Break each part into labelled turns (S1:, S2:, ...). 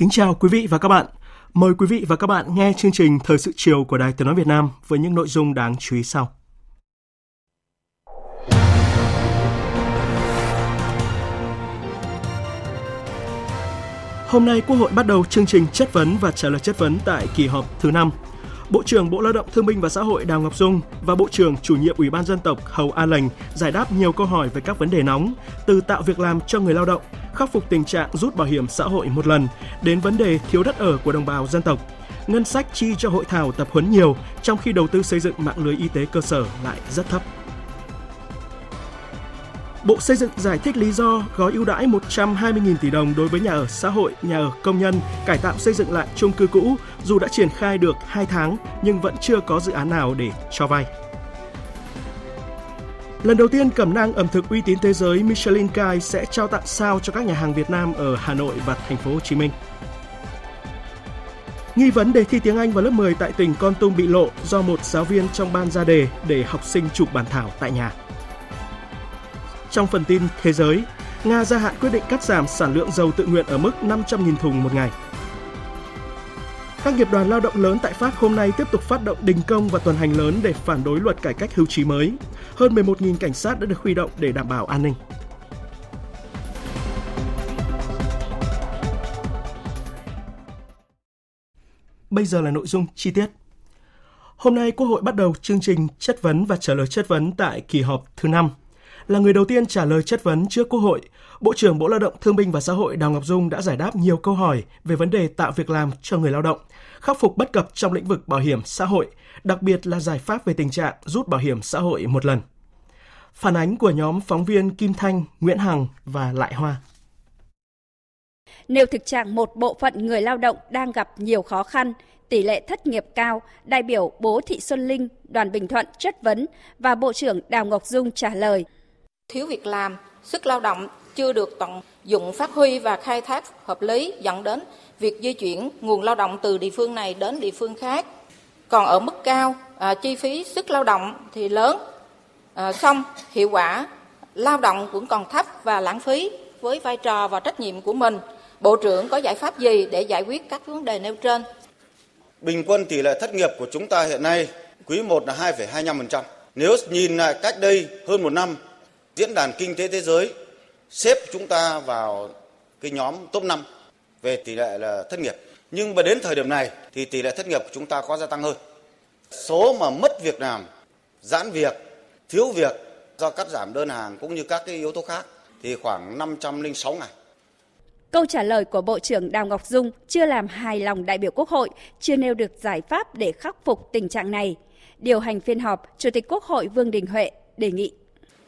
S1: Kính chào quý vị và các bạn. Mời quý vị và các bạn nghe chương trình Thời sự chiều của Đài Tiếng nói Việt Nam với những nội dung đáng chú ý sau. Hôm nay, Quốc hội bắt đầu chương trình chất vấn và trả lời chất vấn tại kỳ họp thứ 5. Bộ trưởng Bộ Lao động Thương binh và Xã hội Đào Ngọc Dung và Bộ trưởng Chủ nhiệm Ủy ban dân tộc Hầu A Lành giải đáp nhiều câu hỏi về các vấn đề nóng, từ tạo việc làm cho người lao động, khắc phục tình trạng rút bảo hiểm xã hội một lần, đến vấn đề thiếu đất ở của đồng bào dân tộc. Ngân sách chi cho hội thảo tập huấn nhiều, trong khi đầu tư xây dựng mạng lưới y tế cơ sở lại rất thấp. Bộ Xây dựng giải thích lý do gói ưu đãi 120.000 tỷ đồng đối với nhà ở xã hội, nhà ở công nhân, cải tạo xây dựng lại chung cư cũ dù đã triển khai được 2 tháng nhưng vẫn chưa có dự án nào để cho vay. Lần đầu tiên cẩm nang ẩm thực uy tín thế giới Michelin Guide sẽ trao tặng sao cho các nhà hàng Việt Nam ở Hà Nội và thành phố Hồ Chí Minh. Nghi vấn đề thi tiếng Anh vào lớp 10 tại tỉnh Con Tum bị lộ do một giáo viên trong ban ra đề để học sinh chụp bản thảo tại nhà. Trong phần tin thế giới, Nga gia hạn quyết định cắt giảm sản lượng dầu tự nguyện ở mức 500.000 thùng một ngày. Các nghiệp đoàn lao động lớn tại Pháp hôm nay tiếp tục phát động đình công và tuần hành lớn để phản đối luật cải cách hưu trí mới. Hơn 11.000 cảnh sát đã được huy động để đảm bảo an ninh. Bây giờ là nội dung chi tiết. Hôm nay Quốc hội bắt đầu chương trình chất vấn và trả lời chất vấn tại kỳ họp thứ 5 là người đầu tiên trả lời chất vấn trước Quốc hội, Bộ trưởng Bộ Lao động Thương binh và Xã hội Đào Ngọc Dung đã giải đáp nhiều câu hỏi về vấn đề tạo việc làm cho người lao động, khắc phục bất cập trong lĩnh vực bảo hiểm xã hội, đặc biệt là giải pháp về tình trạng rút bảo hiểm xã hội một lần. Phản ánh của nhóm phóng viên Kim Thanh, Nguyễn Hằng và Lại Hoa.
S2: Nêu thực trạng một bộ phận người lao động đang gặp nhiều khó khăn, tỷ lệ thất nghiệp cao, đại biểu Bố Thị Xuân Linh, đoàn Bình Thuận chất vấn và Bộ trưởng Đào Ngọc Dung trả lời
S3: thiếu việc làm, sức lao động chưa được tận dụng phát huy và khai thác hợp lý dẫn đến việc di chuyển nguồn lao động từ địa phương này đến địa phương khác. Còn ở mức cao, à, chi phí sức lao động thì lớn, à, xong hiệu quả lao động cũng còn thấp và lãng phí với vai trò và trách nhiệm của mình. Bộ trưởng có giải pháp gì để giải quyết các vấn đề nêu trên?
S4: Bình quân tỷ lệ thất nghiệp của chúng ta hiện nay quý 1 là 2,25%. Nếu nhìn lại cách đây hơn một năm Diễn đàn Kinh tế Thế giới xếp chúng ta vào cái nhóm top 5 về tỷ lệ là thất nghiệp. Nhưng mà đến thời điểm này thì tỷ lệ thất nghiệp của chúng ta có gia tăng hơn. Số mà mất việc làm, giãn việc, thiếu việc do cắt giảm đơn hàng cũng như các cái yếu tố khác thì khoảng 506 ngày.
S2: Câu trả lời của Bộ trưởng Đào Ngọc Dung chưa làm hài lòng đại biểu Quốc hội, chưa nêu được giải pháp để khắc phục tình trạng này. Điều hành phiên họp, Chủ tịch Quốc hội Vương Đình Huệ đề nghị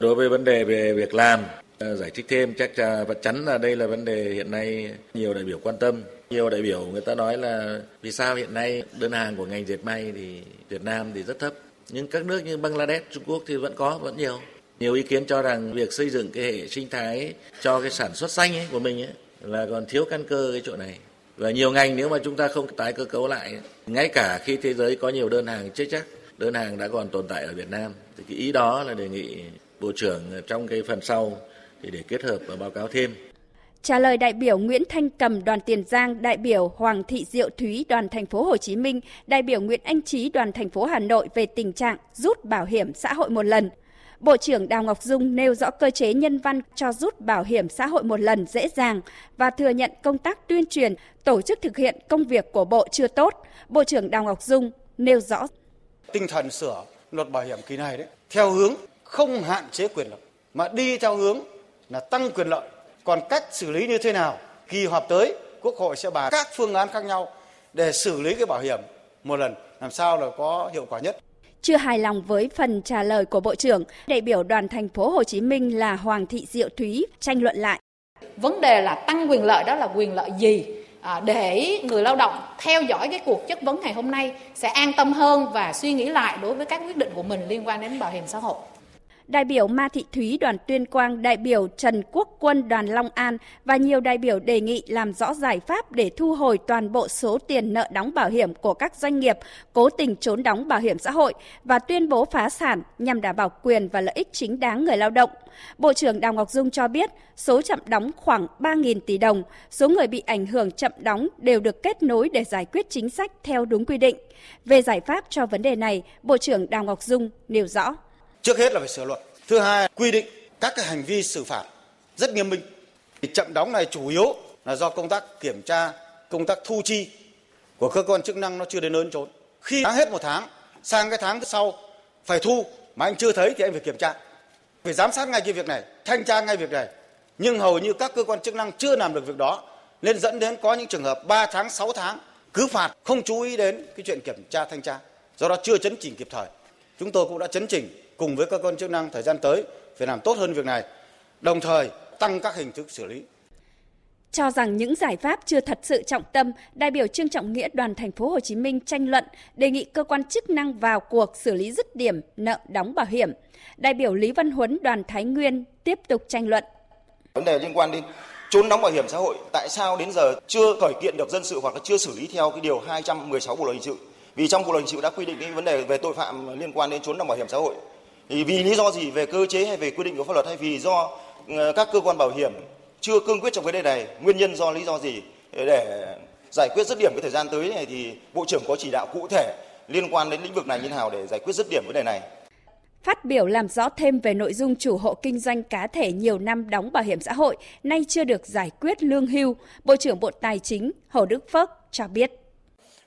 S5: Đối với vấn đề về việc làm, ờ, giải thích thêm chắc là và chắn là đây là vấn đề hiện nay nhiều đại biểu quan tâm. Nhiều đại biểu người ta nói là vì sao hiện nay đơn hàng của ngành dệt may thì Việt Nam thì rất thấp. Nhưng các nước như Bangladesh, Trung Quốc thì vẫn có, vẫn nhiều. Nhiều ý kiến cho rằng việc xây dựng cái hệ sinh thái cho cái sản xuất xanh ấy của mình ấy là còn thiếu căn cơ cái chỗ này. Và nhiều ngành nếu mà chúng ta không tái cơ cấu lại, ngay cả khi thế giới có nhiều đơn hàng chết chắc, đơn hàng đã còn tồn tại ở Việt Nam. Thì cái ý đó là đề nghị Bộ trưởng trong cái phần sau thì để kết hợp và báo cáo thêm.
S2: Trả lời đại biểu Nguyễn Thanh Cầm đoàn Tiền Giang, đại biểu Hoàng Thị Diệu Thúy đoàn thành phố Hồ Chí Minh, đại biểu Nguyễn Anh Trí đoàn thành phố Hà Nội về tình trạng rút bảo hiểm xã hội một lần. Bộ trưởng Đào Ngọc Dung nêu rõ cơ chế nhân văn cho rút bảo hiểm xã hội một lần dễ dàng và thừa nhận công tác tuyên truyền, tổ chức thực hiện công việc của Bộ chưa tốt. Bộ trưởng Đào Ngọc Dung nêu rõ.
S4: Tinh thần sửa luật bảo hiểm kỳ này đấy, theo hướng không hạn chế quyền lực mà đi theo hướng là tăng quyền lợi. Còn cách xử lý như thế nào? Kỳ họp tới, Quốc hội sẽ bàn các phương án khác nhau để xử lý cái bảo hiểm một lần làm sao là có hiệu quả nhất.
S2: Chưa hài lòng với phần trả lời của Bộ trưởng, đại biểu đoàn thành phố Hồ Chí Minh là Hoàng Thị Diệu Thúy tranh luận lại.
S6: Vấn đề là tăng quyền lợi đó là quyền lợi gì? À, để người lao động theo dõi cái cuộc chất vấn ngày hôm nay sẽ an tâm hơn và suy nghĩ lại đối với các quyết định của mình liên quan đến bảo hiểm xã hội
S2: đại biểu Ma Thị Thúy đoàn Tuyên Quang, đại biểu Trần Quốc Quân đoàn Long An và nhiều đại biểu đề nghị làm rõ giải pháp để thu hồi toàn bộ số tiền nợ đóng bảo hiểm của các doanh nghiệp cố tình trốn đóng bảo hiểm xã hội và tuyên bố phá sản nhằm đảm bảo quyền và lợi ích chính đáng người lao động. Bộ trưởng Đào Ngọc Dung cho biết, số chậm đóng khoảng 3.000 tỷ đồng, số người bị ảnh hưởng chậm đóng đều được kết nối để giải quyết chính sách theo đúng quy định. Về giải pháp cho vấn đề này, Bộ trưởng Đào Ngọc Dung nêu rõ.
S4: Trước hết là phải sửa luật. Thứ hai, quy định các cái hành vi xử phạt rất nghiêm minh. thì Chậm đóng này chủ yếu là do công tác kiểm tra, công tác thu chi của cơ quan chức năng nó chưa đến nơi trốn. Khi tháng hết một tháng, sang cái tháng sau phải thu mà anh chưa thấy thì anh phải kiểm tra. Phải giám sát ngay cái việc này, thanh tra ngay việc này. Nhưng hầu như các cơ quan chức năng chưa làm được việc đó nên dẫn đến có những trường hợp 3 tháng, 6 tháng cứ phạt không chú ý đến cái chuyện kiểm tra thanh tra. Do đó chưa chấn chỉnh kịp thời. Chúng tôi cũng đã chấn chỉnh cùng với các cơ quan chức năng thời gian tới phải làm tốt hơn việc này, đồng thời tăng các hình thức xử lý.
S2: Cho rằng những giải pháp chưa thật sự trọng tâm, đại biểu Trương Trọng Nghĩa đoàn thành phố Hồ Chí Minh tranh luận đề nghị cơ quan chức năng vào cuộc xử lý dứt điểm nợ đóng bảo hiểm. Đại biểu Lý Văn Huấn đoàn Thái Nguyên tiếp tục tranh luận.
S7: Vấn đề liên quan đến trốn đóng bảo hiểm xã hội, tại sao đến giờ chưa khởi kiện được dân sự hoặc là chưa xử lý theo cái điều 216 Bộ luật hình sự? Vì trong Bộ luật hình sự đã quy định cái vấn đề về tội phạm liên quan đến trốn đóng bảo hiểm xã hội thì vì lý do gì về cơ chế hay về quy định của pháp luật hay vì do ờ, các cơ quan bảo hiểm chưa cương quyết trong vấn đề này nguyên nhân do lý do gì để giải quyết dứt điểm cái thời gian tới này thì bộ trưởng có chỉ đạo cụ thể liên quan đến lĩnh vực này như thế nào để giải quyết dứt điểm vấn đề này
S2: Phát biểu làm rõ thêm về nội dung chủ hộ kinh doanh cá thể nhiều năm đóng bảo hiểm xã hội nay chưa được giải quyết lương hưu, Bộ trưởng Bộ Tài chính Hồ Đức Phước cho biết.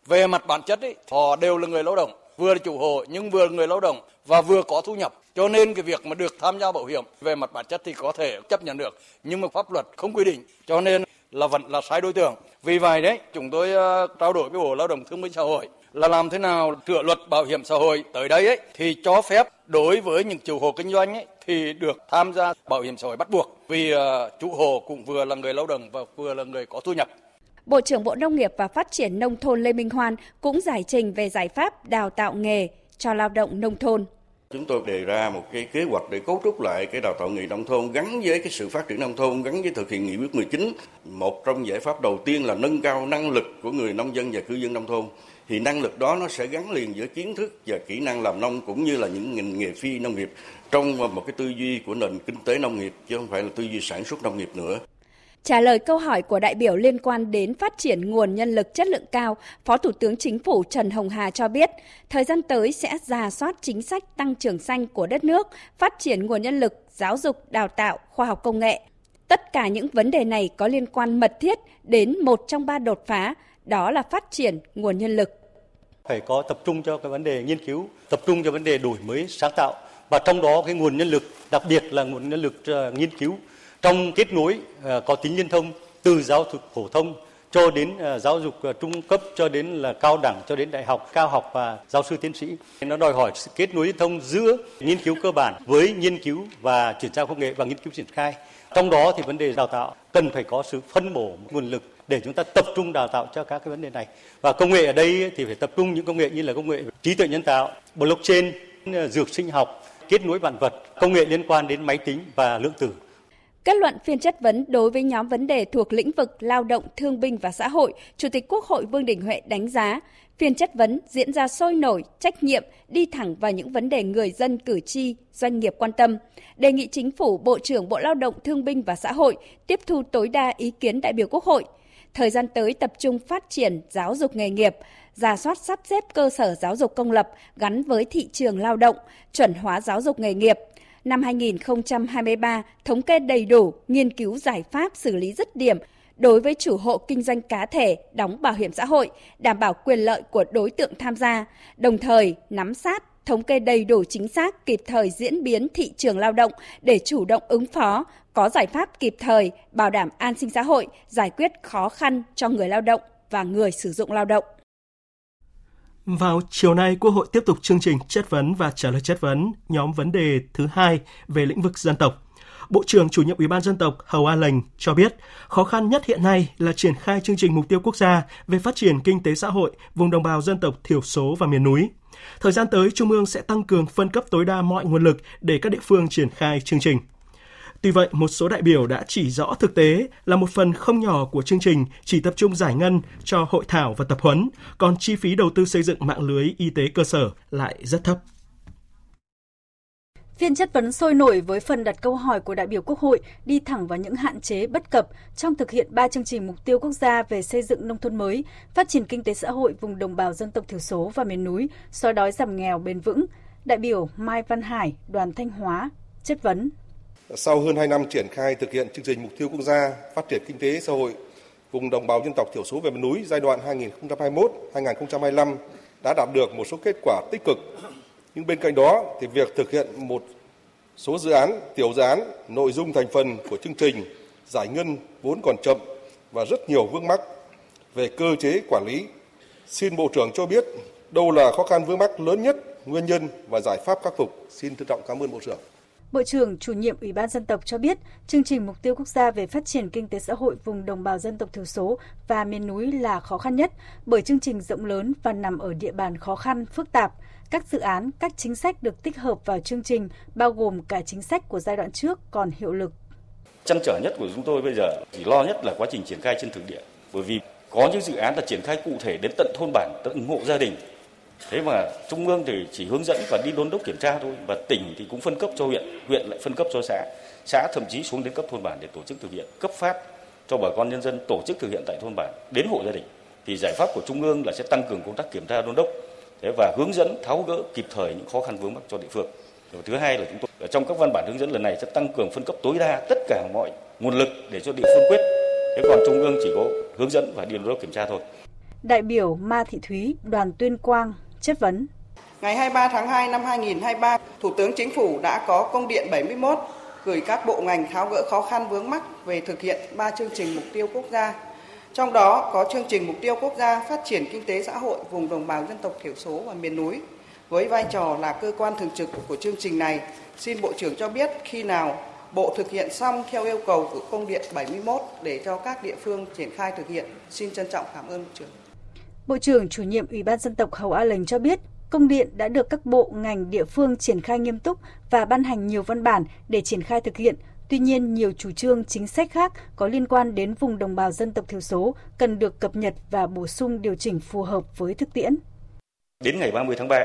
S8: Về mặt bản chất ấy, họ đều là người lao động, vừa là chủ hộ nhưng vừa là người lao động và vừa có thu nhập. Cho nên cái việc mà được tham gia bảo hiểm về mặt bản chất thì có thể chấp nhận được, nhưng mà pháp luật không quy định, cho nên là vẫn là sai đối tượng. Vì vậy đấy, chúng tôi ờ, trao đổi với Bộ Lao động Thương binh Xã hội là làm thế nào sửa luật bảo hiểm xã hội tới đây ấy thì cho phép đối với những chủ hộ kinh doanh ấy thì được tham gia bảo hiểm xã hội bắt buộc vì ờ, chủ hộ cũng vừa là người lao động và vừa là người có thu nhập.
S2: Bộ trưởng Bộ Nông nghiệp và Phát triển Nông thôn Lê Minh Hoan cũng giải trình về giải pháp đào tạo nghề cho lao động nông thôn.
S9: Chúng tôi đề ra một cái kế hoạch để cấu trúc lại cái đào tạo nghề nông thôn gắn với cái sự phát triển nông thôn, gắn với thực hiện nghị quyết 19. Một trong giải pháp đầu tiên là nâng cao năng lực của người nông dân và cư dân nông thôn. Thì năng lực đó nó sẽ gắn liền giữa kiến thức và kỹ năng làm nông cũng như là những ngành nghề phi nông nghiệp trong một cái tư duy của nền kinh tế nông nghiệp chứ không phải là tư duy sản xuất nông nghiệp nữa.
S2: Trả lời câu hỏi của đại biểu liên quan đến phát triển nguồn nhân lực chất lượng cao, Phó Thủ tướng Chính phủ Trần Hồng Hà cho biết, thời gian tới sẽ ra soát chính sách tăng trưởng xanh của đất nước, phát triển nguồn nhân lực, giáo dục, đào tạo, khoa học công nghệ. Tất cả những vấn đề này có liên quan mật thiết đến một trong ba đột phá, đó là phát triển nguồn nhân lực.
S10: Phải có tập trung cho cái vấn đề nghiên cứu, tập trung cho vấn đề đổi mới sáng tạo và trong đó cái nguồn nhân lực, đặc biệt là nguồn nhân lực ờ, nghiên cứu trong kết nối ờ, có tính liên thông từ giáo dục phổ thông cho đến ờ, giáo dục ờ, trung cấp cho đến là cao đẳng, cho đến đại học, cao học và giáo sư tiến sĩ. Nó đòi hỏi sự kết nối liên thông giữa nghiên cứu cơ bản với nghiên cứu và chuyển giao công nghệ và nghiên cứu triển khai. Trong đó thì vấn đề đào tạo, cần phải có sự phân bổ nguồn lực để chúng ta tập trung đào tạo cho các cái vấn đề này. Và công nghệ ở đây thì phải tập trung những công nghệ như là công nghệ trí tuệ nhân tạo, blockchain dược sinh học, kết nối vạn vật, công nghệ liên quan đến máy tính và lượng tử.
S2: Kết luận phiên chất vấn đối với nhóm vấn đề thuộc lĩnh vực lao động, thương binh và xã hội, Chủ tịch Quốc hội Vương Đình Huệ đánh giá phiên chất vấn diễn ra sôi nổi, trách nhiệm, đi thẳng vào những vấn đề người dân, cử tri, doanh nghiệp quan tâm. Đề nghị Chính phủ, Bộ trưởng Bộ Lao động, Thương binh và Xã hội tiếp thu tối đa ý kiến đại biểu Quốc hội. Thời gian tới tập trung phát triển giáo dục nghề nghiệp, giả soát sắp xếp cơ sở giáo dục công lập gắn với thị trường lao động, chuẩn hóa giáo dục nghề nghiệp – năm 2023 thống kê đầy đủ, nghiên cứu giải pháp xử lý dứt điểm đối với chủ hộ kinh doanh cá thể đóng bảo hiểm xã hội, đảm bảo quyền lợi của đối tượng tham gia, đồng thời nắm sát thống kê đầy đủ chính xác kịp thời diễn biến thị trường lao động để chủ động ứng phó, có giải pháp kịp thời, bảo đảm an sinh xã hội, giải quyết khó khăn cho người lao động và người sử dụng lao động.
S1: Vào chiều nay, Quốc hội tiếp tục chương trình chất vấn và trả lời chất vấn nhóm vấn đề thứ hai về lĩnh vực dân tộc. Bộ trưởng chủ nhiệm Ủy ban dân tộc Hầu A Lành cho biết, khó khăn nhất hiện nay là triển khai chương trình mục tiêu quốc gia về phát triển kinh tế xã hội vùng đồng bào dân tộc thiểu số và miền núi. Thời gian tới, Trung ương sẽ tăng cường phân cấp tối đa mọi nguồn lực để các địa phương triển khai chương trình. Tuy vậy, một số đại biểu đã chỉ rõ thực tế là một phần không nhỏ của chương trình chỉ tập trung giải ngân cho hội thảo và tập huấn, còn chi phí đầu tư xây dựng mạng lưới y tế cơ sở lại rất thấp.
S11: Phiên chất vấn sôi nổi với phần đặt câu hỏi của đại biểu Quốc hội đi thẳng vào những hạn chế bất cập trong thực hiện ba chương trình mục tiêu quốc gia về xây dựng nông thôn mới, phát triển kinh tế xã hội vùng đồng bào dân tộc thiểu số và miền núi, xóa đói giảm nghèo bền vững. Đại biểu Mai Văn Hải, đoàn Thanh Hóa, chất vấn.
S12: Sau hơn 2 năm triển khai thực hiện chương trình mục tiêu quốc gia phát triển kinh tế xã hội vùng đồng bào dân tộc thiểu số về miền núi giai đoạn 2021-2025 đã đạt được một số kết quả tích cực nhưng bên cạnh đó thì việc thực hiện một số dự án, tiểu dự án, nội dung thành phần của chương trình giải ngân vốn còn chậm và rất nhiều vướng mắc về cơ chế quản lý. Xin Bộ trưởng cho biết đâu là khó khăn vướng mắc lớn nhất, nguyên nhân và giải pháp khắc phục. Xin trân trọng cảm ơn Bộ trưởng.
S11: Bộ trưởng chủ nhiệm Ủy ban dân tộc cho biết, chương trình mục tiêu quốc gia về phát triển kinh tế xã hội vùng đồng bào dân tộc thiểu số và miền núi là khó khăn nhất bởi chương trình rộng lớn và nằm ở địa bàn khó khăn, phức tạp. Các dự án, các chính sách được tích hợp vào chương trình bao gồm cả chính sách của giai đoạn trước còn hiệu lực.
S13: Chăn trở nhất của chúng tôi bây giờ chỉ lo nhất là quá trình triển khai trên thực địa. Bởi vì có những dự án là triển khai cụ thể đến tận thôn bản, tận hộ gia đình. Thế mà Trung ương thì chỉ hướng dẫn và đi đôn đốc kiểm tra thôi. Và tỉnh thì cũng phân cấp cho huyện, huyện lại phân cấp cho xã. Xã thậm chí xuống đến cấp thôn bản để tổ chức thực hiện, cấp phát cho bà con nhân dân tổ chức thực hiện tại thôn bản đến hộ gia đình. Thì giải pháp của Trung ương là sẽ tăng cường công tác kiểm tra đôn đốc thế và hướng dẫn tháo gỡ kịp thời những khó khăn vướng mắc cho địa phương. Và thứ hai là chúng tôi ở trong các văn bản hướng dẫn lần này sẽ tăng cường phân cấp tối đa tất cả mọi nguồn lực để cho địa phương quyết. Thế còn trung ương chỉ có hướng dẫn và đi đốc kiểm tra thôi.
S11: Đại biểu Ma Thị Thúy, đoàn Tuyên Quang chất vấn.
S14: Ngày 23 tháng 2 năm 2023, Thủ tướng Chính phủ đã có công điện 71 gửi các bộ ngành tháo gỡ khó khăn vướng mắc về thực hiện ba chương trình mục tiêu quốc gia trong đó có chương trình mục tiêu quốc gia phát triển kinh tế xã hội vùng đồng bào dân tộc thiểu số và miền núi. Với vai trò là cơ quan thường trực của chương trình này, xin Bộ trưởng cho biết khi nào Bộ thực hiện xong theo yêu cầu của công điện 71 để cho các địa phương triển khai thực hiện. Xin trân trọng cảm ơn Bộ trưởng.
S11: Bộ trưởng chủ nhiệm Ủy ban dân tộc Hầu A Lệnh cho biết, công điện đã được các bộ ngành địa phương triển khai nghiêm túc và ban hành nhiều văn bản để triển khai thực hiện, Tuy nhiên, nhiều chủ trương chính sách khác có liên quan đến vùng đồng bào dân tộc thiểu số cần được cập nhật và bổ sung điều chỉnh phù hợp với thực tiễn.
S13: Đến ngày 30 tháng 3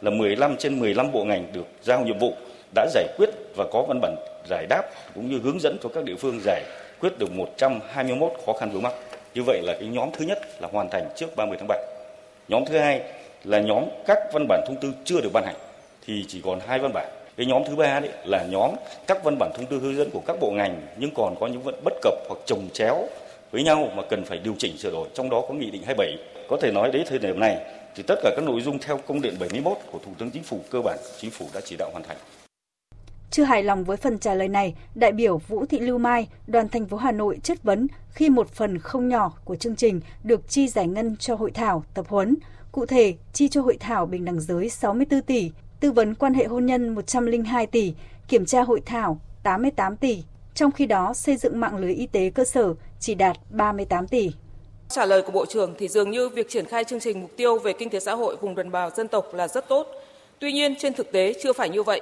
S13: là 15 trên 15 bộ ngành được giao nhiệm vụ đã giải quyết và có văn bản giải đáp cũng như hướng dẫn cho các địa phương giải quyết được 121 khó khăn vướng mắc. Như vậy là cái nhóm thứ nhất là hoàn thành trước 30 tháng 7. Nhóm thứ hai là nhóm các văn bản thông tư chưa được ban hành, thì chỉ còn hai văn bản cái nhóm thứ ba đấy là nhóm các văn bản thông tư hướng dẫn của các bộ ngành, nhưng còn có những vẫn bất cập hoặc trồng chéo với nhau mà cần phải điều chỉnh sửa đổi trong đó có nghị định 27 có thể nói đến thời điểm này, thì tất cả các nội dung theo công điện 71 của Thủ tướng Chính phủ cơ bản, Chính phủ đã chỉ đạo hoàn thành.
S11: Chưa hài lòng với phần trả lời này, đại biểu Vũ Thị Lưu Mai, đoàn thành phố Hà Nội chất vấn khi một phần không nhỏ của chương trình được chi giải ngân cho hội thảo, tập huấn. Cụ thể, chi cho hội thảo bình đẳng giới 64 tỷ, tư vấn quan hệ hôn nhân 102 tỷ, kiểm tra hội thảo 88 tỷ, trong khi đó xây dựng mạng lưới y tế cơ sở chỉ đạt 38 tỷ.
S3: Trả lời của Bộ trưởng thì dường như việc triển khai chương trình mục tiêu về kinh tế xã hội vùng đồng bào dân tộc là rất tốt. Tuy nhiên trên thực tế chưa phải như vậy.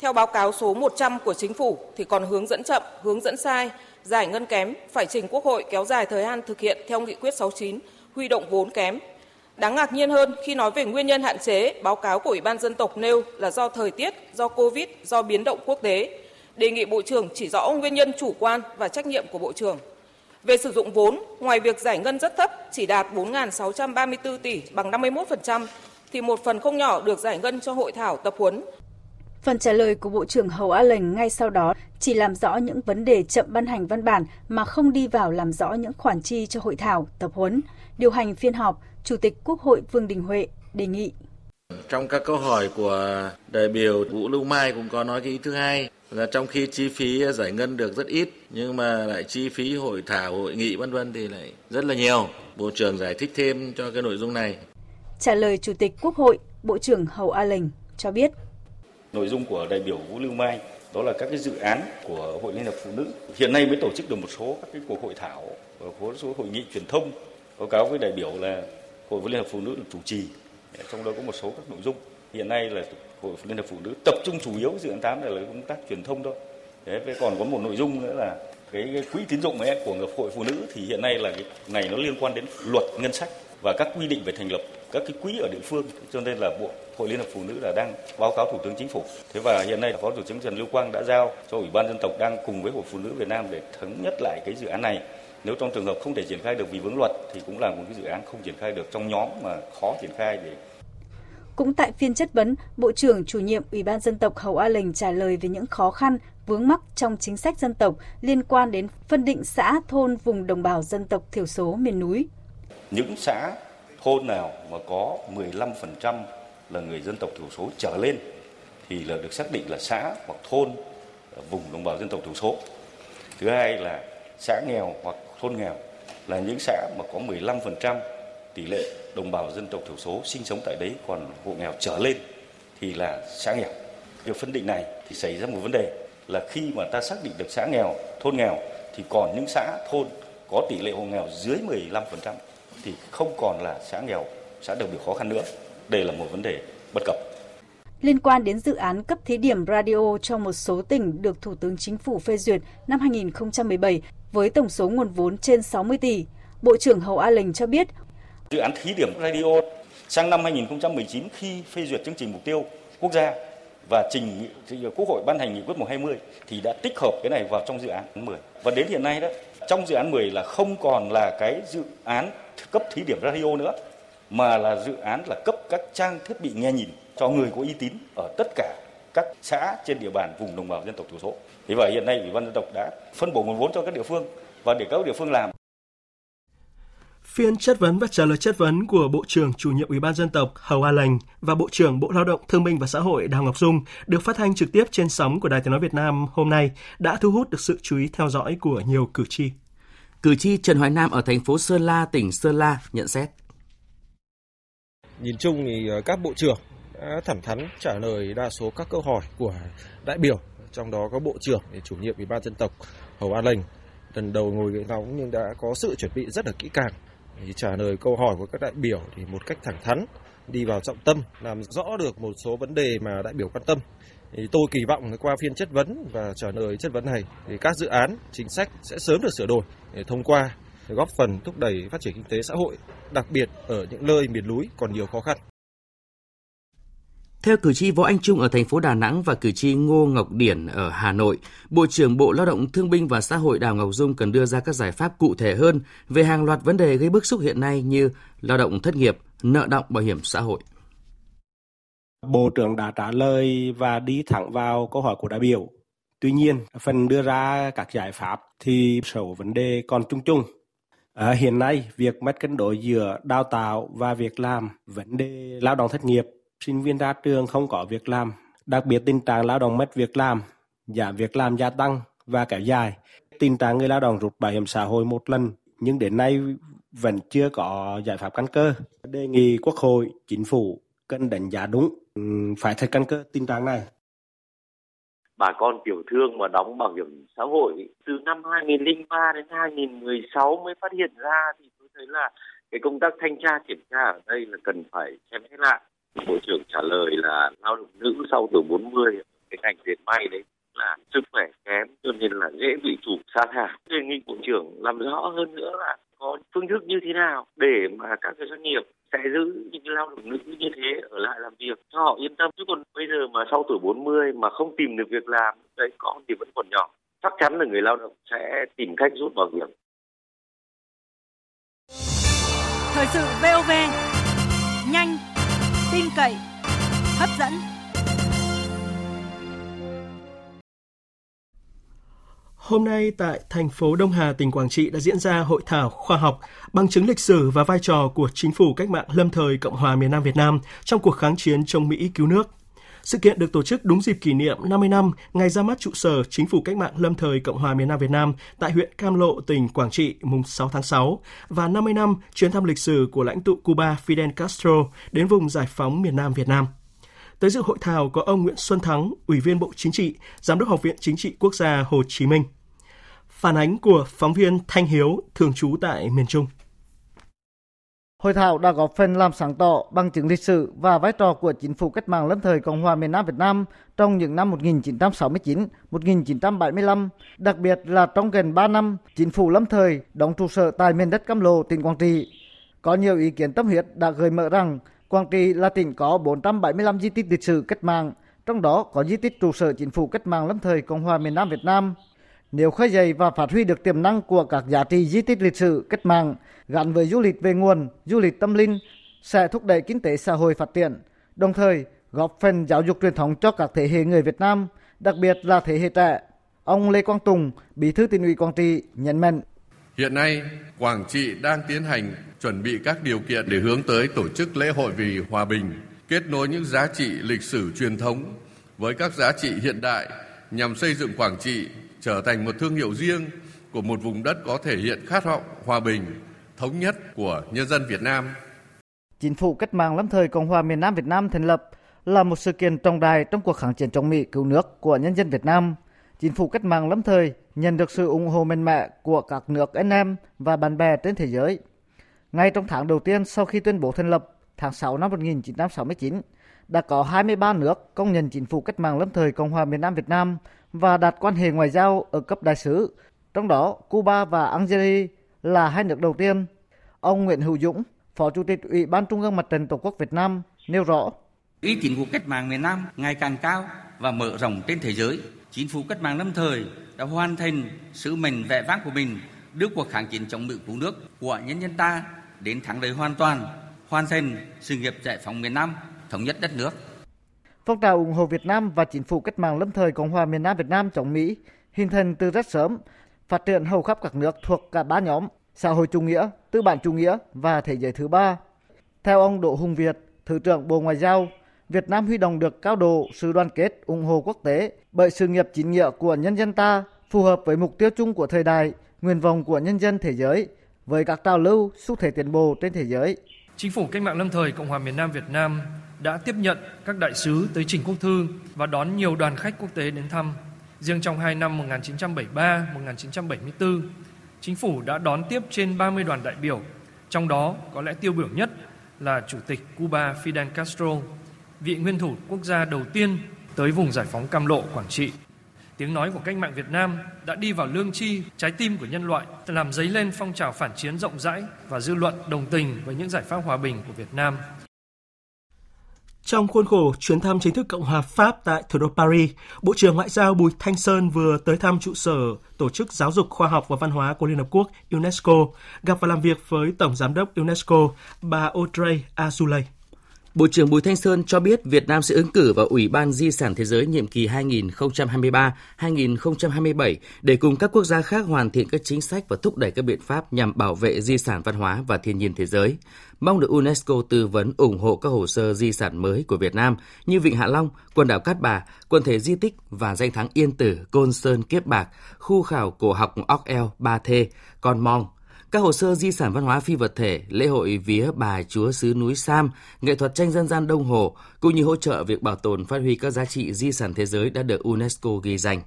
S3: Theo báo cáo số 100 của chính phủ thì còn hướng dẫn chậm, hướng dẫn sai, giải ngân kém, phải trình Quốc hội kéo dài thời gian thực hiện theo nghị quyết 69, huy động vốn kém, Đáng ngạc nhiên hơn khi nói về nguyên nhân hạn chế, báo cáo của Ủy ban dân tộc nêu là do thời tiết, do Covid, do biến động quốc tế. Đề nghị Bộ trưởng chỉ rõ nguyên nhân chủ quan và trách nhiệm của Bộ trưởng. Về sử dụng vốn, ngoài việc giải ngân rất thấp, chỉ đạt 4.634 tỷ bằng 51%, thì một phần không nhỏ được giải ngân cho hội thảo tập huấn.
S11: Phần trả lời của Bộ trưởng Hầu A Lệnh ngay sau đó chỉ làm rõ những vấn đề chậm ban hành văn bản mà không đi vào làm rõ những khoản chi cho hội thảo, tập huấn. Điều hành phiên họp, Chủ tịch Quốc hội Vương Đình Huệ đề nghị.
S5: Trong các câu hỏi của đại biểu Vũ Lưu Mai cũng có nói cái ý thứ hai là trong khi chi phí giải ngân được rất ít nhưng mà lại chi phí hội thảo hội nghị vân vân thì lại rất là nhiều bộ trưởng giải thích thêm cho cái nội dung này
S11: trả lời chủ tịch quốc hội bộ trưởng hầu a lệnh cho biết
S13: nội dung của đại biểu vũ lưu mai đó là các cái dự án của hội liên hiệp phụ nữ. Hiện nay mới tổ chức được một số các cái cuộc hội thảo và một số hội nghị truyền thông báo cáo với đại biểu là hội liên hiệp phụ nữ được chủ trì ờ, trong đó có một số các nội dung. Hiện nay là hội liên hiệp phụ nữ tập trung chủ yếu dự án tám là công tác truyền thông thôi. Đấy, với còn có một nội dung nữa là cái, cái quỹ tín dụng ấy của hội phụ nữ thì hiện nay là cái này nó liên quan đến luật ngân sách và các quy định về thành lập các cái quỹ ở địa phương cho nên là bộ hội liên hiệp phụ nữ là đang báo cáo thủ tướng chính phủ thế và hiện nay phó thủ tướng trần lưu quang đã giao cho ủy ban dân tộc đang cùng với hội phụ nữ việt nam để thống nhất lại cái dự án này nếu trong trường hợp không thể triển khai được vì vướng luật thì cũng là một cái dự án không triển khai được trong nhóm mà khó triển khai để
S11: cũng tại phiên chất vấn, Bộ trưởng chủ nhiệm Ủy ban dân tộc Hầu A Lệnh trả lời về những khó khăn, vướng mắc trong chính sách dân tộc liên quan đến phân định xã, thôn vùng đồng bào dân tộc thiểu số miền núi.
S13: Những xã, thôn nào mà có 15% là người dân tộc thiểu số trở lên thì là được xác định là xã hoặc thôn ờ, vùng đồng bào dân tộc thiểu số. Thứ hai là xã nghèo hoặc thôn nghèo là những xã mà có 15% tỷ lệ đồng bào dân tộc thiểu số sinh sống tại đấy còn hộ nghèo trở lên thì là xã nghèo. Việc phân định này thì xảy ra một vấn đề là khi mà ta xác định được xã nghèo, thôn nghèo thì còn những xã thôn có tỷ lệ hộ nghèo dưới 15% thì không còn là xã nghèo, xã đặc biệt khó khăn nữa. Đây là một vấn đề bất cập.
S11: Liên quan đến dự án cấp thí điểm radio cho một số tỉnh được Thủ tướng Chính phủ phê duyệt năm 2017 với tổng số nguồn vốn trên 60 tỷ, Bộ trưởng Hầu A Lệnh cho biết
S13: Dự án thí điểm radio sang năm 2019 khi phê duyệt chương trình mục tiêu quốc gia và trình Quốc hội ban hành nghị quyết 120 thì đã tích hợp cái này vào trong dự án 10. Và đến hiện nay đó, trong dự án 10 là không còn là cái dự án cấp thí điểm radio nữa, mà là dự án là cấp các trang thiết bị nghe nhìn cho người có uy tín ở tất cả các xã trên địa bàn vùng đồng bào dân tộc thiểu số. Thế và hiện nay Ủy ban dân tộc đã phân bổ nguồn vốn cho các địa phương và để các địa phương làm.
S1: Phiên chất vấn và trả lời chất vấn của Bộ trưởng chủ nhiệm Ủy ban dân tộc Hầu A Lành và Bộ trưởng Bộ Lao động, Thương binh và Xã hội Đào Ngọc Dung được phát thanh trực tiếp trên sóng của Đài Tiếng nói Việt Nam hôm nay đã thu hút được sự chú ý theo dõi của nhiều cử tri.
S15: Cử tri Trần Hoài Nam ở thành phố Sơn La, tỉnh Sơn La nhận xét.
S16: Nhìn chung thì ờ, các bộ trưởng đã thẳng thắn trả lời đa số các câu hỏi của đại biểu, trong đó có Bộ trưởng chủ nhiệm Ủy ban dân tộc Hầu An Lành lần đầu ngồi ghế nóng nhưng đã có sự chuẩn bị rất là kỹ càng. Thì trả lời câu hỏi của các đại biểu thì một cách thẳng thắn đi vào trọng tâm làm rõ được một số vấn đề mà đại biểu quan tâm thì tôi kỳ vọng qua phiên chất vấn và trả lời chất vấn này thì các dự án chính sách sẽ sớm được sửa đổi để thông qua để góp phần thúc đẩy phát triển kinh tế xã hội đặc biệt ở những nơi miền núi còn nhiều khó khăn
S15: theo cử tri Võ Anh Trung ở thành phố Đà Nẵng và cử tri Ngô Ngọc Điển ở Hà Nội, Bộ trưởng Bộ Lao động Thương binh và Xã hội Đào Ngọc Dung cần đưa ra các giải pháp cụ thể hơn về hàng loạt vấn đề gây bức xúc hiện nay như lao động thất nghiệp, nợ động bảo hiểm xã hội.
S17: Bộ trưởng đã trả lời và đi thẳng vào câu hỏi của đại biểu. Tuy nhiên, phần đưa ra các giải pháp thì số vấn đề còn chung chung. À, hiện nay, việc mất cân đối giữa đào tạo và việc làm, vấn đề lao động thất nghiệp sinh viên ra trường không có việc làm, đặc biệt tình trạng lao động mất việc làm, giảm việc làm gia tăng và kéo dài. Tình trạng người lao động rút bảo hiểm xã hội một lần nhưng đến nay vẫn chưa có giải pháp căn cơ. Đề nghị Quốc hội, Chính phủ cần đánh giá đúng, phải thật căn cơ tình trạng này.
S18: Bà con tiểu thương mà đóng bảo hiểm xã hội từ năm 2003 đến 2016 mới phát hiện ra thì tôi thấy là cái công tác thanh tra kiểm tra ở đây là cần phải xem xét lại bộ trưởng trả lời là lao động nữ sau tuổi 40 cái ngành dệt may đấy là sức khỏe kém cho nên là dễ bị chủ sa thải đề nghị bộ trưởng làm rõ hơn nữa là có phương thức như thế nào để mà các cái doanh nghiệp sẽ giữ những cái lao động nữ như thế ở lại làm việc cho họ yên tâm chứ còn bây giờ mà sau tuổi 40 mà không tìm được việc làm đấy con thì vẫn còn nhỏ chắc chắn là người lao động sẽ tìm cách rút bảo hiểm
S19: thời sự VOV nhanh tin cậy, hấp dẫn.
S1: Hôm nay tại thành phố Đông Hà, tỉnh Quảng Trị đã diễn ra hội thảo khoa học bằng chứng lịch sử và vai trò của chính phủ cách mạng lâm thời Cộng hòa miền Nam Việt Nam trong cuộc kháng chiến chống Mỹ cứu nước. Sự kiện được tổ chức đúng dịp kỷ niệm 50 năm ngày ra mắt trụ sở Chính phủ Cách mạng Lâm thời Cộng hòa miền Nam Việt Nam tại huyện Cam Lộ, tỉnh Quảng Trị mùng 6 tháng 6 và 50 năm chuyến thăm lịch sử của lãnh tụ Cuba Fidel Castro đến vùng giải phóng miền Nam Việt Nam. Tới dự hội thảo có ông Nguyễn Xuân Thắng, Ủy viên Bộ Chính trị, Giám đốc Học viện Chính trị Quốc gia Hồ Chí Minh. Phản ánh của phóng viên Thanh Hiếu, thường trú tại miền Trung.
S20: Hội thảo đã góp phần làm sáng tỏ bằng chứng lịch sử và vai trò của chính phủ cách mạng lâm thời Cộng hòa miền Nam Việt Nam trong những năm 1969-1975, đặc biệt là trong gần 3 năm chính phủ lâm thời đóng trụ sở tại miền đất Cam Lộ, tỉnh Quảng Trị. Có nhiều ý kiến tâm huyết đã gợi mở rằng Quảng Trị là tỉnh có 475 di tích lịch sử cách mạng, trong đó có di tích trụ sở chính phủ cách mạng lâm thời Cộng hòa miền Nam Việt Nam. Nếu khơi dậy và phát huy được tiềm năng của các giá trị di tích lịch sử cách mạng gắn với du lịch về nguồn, du lịch tâm linh sẽ thúc đẩy kinh tế xã hội phát triển, đồng thời góp phần giáo dục truyền thống cho các thế hệ người Việt Nam, đặc biệt là thế hệ trẻ. Ông Lê Quang Tùng, Bí thư tỉnh ủy Quảng Trị nhấn mạnh
S21: Hiện nay, Quảng Trị đang tiến hành chuẩn bị các điều kiện để hướng tới tổ chức lễ hội vì hòa bình, kết nối những giá trị lịch sử truyền thống với các giá trị hiện đại nhằm xây dựng Quảng Trị trở thành một thương hiệu riêng của một vùng đất có thể hiện khát vọng hòa bình, thống nhất của nhân dân Việt Nam.
S20: Chính phủ cách mạng lâm thời Cộng hòa miền Nam Việt Nam thành lập là một sự kiện trọng đại trong cuộc kháng chiến chống Mỹ cứu nước của nhân dân Việt Nam. Chính phủ cách mạng lâm thời nhận được sự ủng hộ mạnh mẽ của các nước anh em và bạn bè trên thế giới. Ngay trong tháng đầu tiên sau khi tuyên bố thành lập tháng 6 năm 1969, đã có 23 nước công nhận chính phủ cách mạng lâm thời Cộng hòa miền Nam Việt Nam và đạt quan hệ ngoại giao ở cấp đại sứ, trong đó Cuba và Algeria là hai nước đầu tiên. Ông Nguyễn Hữu Dũng, Phó Chủ tịch Ủy ban Trung ương Mặt trận Tổ quốc Việt Nam nêu rõ.
S22: Ý chính phủ cách mạng miền Nam ngày càng cao và mở rộng trên thế giới. Chính phủ cách mạng lâm thời đã hoàn thành sứ mệnh vẻ vang của mình đưa cuộc kháng chiến chống Mỹ cứu nước của nhân dân ta đến thắng lợi hoàn toàn, hoàn thành sự nghiệp giải phóng miền Nam, thống nhất đất nước.
S20: Phong trào ủng hộ Việt Nam và chính phủ cách mạng lâm thời Cộng hòa miền Nam Việt Nam chống Mỹ hình thành từ rất sớm, phát triển hầu khắp các nước thuộc cả ba nhóm xã hội chủ nghĩa, tư bản chủ nghĩa và thế giới thứ ba. Theo ông Đỗ Hùng Việt, Thứ trưởng Bộ Ngoại giao, Việt Nam huy động được cao độ sự đoàn kết ủng hộ quốc tế bởi sự nghiệp chính nghĩa của nhân dân ta phù hợp với mục tiêu chung của thời đại, nguyện vọng của nhân dân thế giới với các trào lưu xu thế tiến bộ trên thế giới.
S23: Chính phủ cách mạng lâm thời Cộng hòa miền Nam Việt Nam đã tiếp nhận các đại sứ tới trình quốc thư và đón nhiều đoàn khách quốc tế đến thăm. Riêng trong hai năm 1973-1974, chính phủ đã đón tiếp trên 30 đoàn đại biểu, trong đó có lẽ tiêu biểu nhất là Chủ tịch Cuba Fidel Castro, vị nguyên thủ quốc gia đầu tiên tới vùng giải phóng Cam Lộ, Quảng Trị. Tiếng nói của cách mạng Việt Nam đã đi vào lương chi, trái tim của nhân loại, làm dấy lên phong trào phản chiến rộng rãi và dư luận đồng tình với những giải pháp hòa bình của Việt Nam.
S1: Trong khuôn khổ chuyến thăm chính thức Cộng hòa Pháp tại thủ đô Paris, Bộ trưởng Ngoại giao Bùi Thanh Sơn vừa tới thăm trụ sở Tổ chức Giáo dục Khoa học và Văn hóa của Liên Hợp Quốc UNESCO, gặp và làm việc với Tổng Giám đốc UNESCO bà Audrey Azoulay.
S15: Bộ trưởng Bùi Thanh Sơn cho biết Việt Nam sẽ ứng cử vào Ủy ban Di sản Thế giới nhiệm kỳ 2023-2027 để cùng các quốc gia khác hoàn thiện các chính sách và thúc đẩy các biện pháp nhằm bảo vệ di sản văn hóa và thiên nhiên thế giới. Mong được UNESCO tư vấn ủng hộ các hồ sơ di sản mới của Việt Nam như Vịnh Hạ Long, quần đảo Cát Bà, quần thể di tích và danh thắng Yên Tử, Côn Sơn, Kiếp Bạc, khu khảo cổ học Óc Eo, Ba Thê, Con Mong, các hồ sơ di sản văn hóa phi vật thể, lễ hội vía bà chúa xứ núi Sam, nghệ thuật tranh dân gian Đông Hồ, cũng như hỗ trợ việc bảo tồn phát huy các giá trị di sản thế giới đã được UNESCO ghi danh.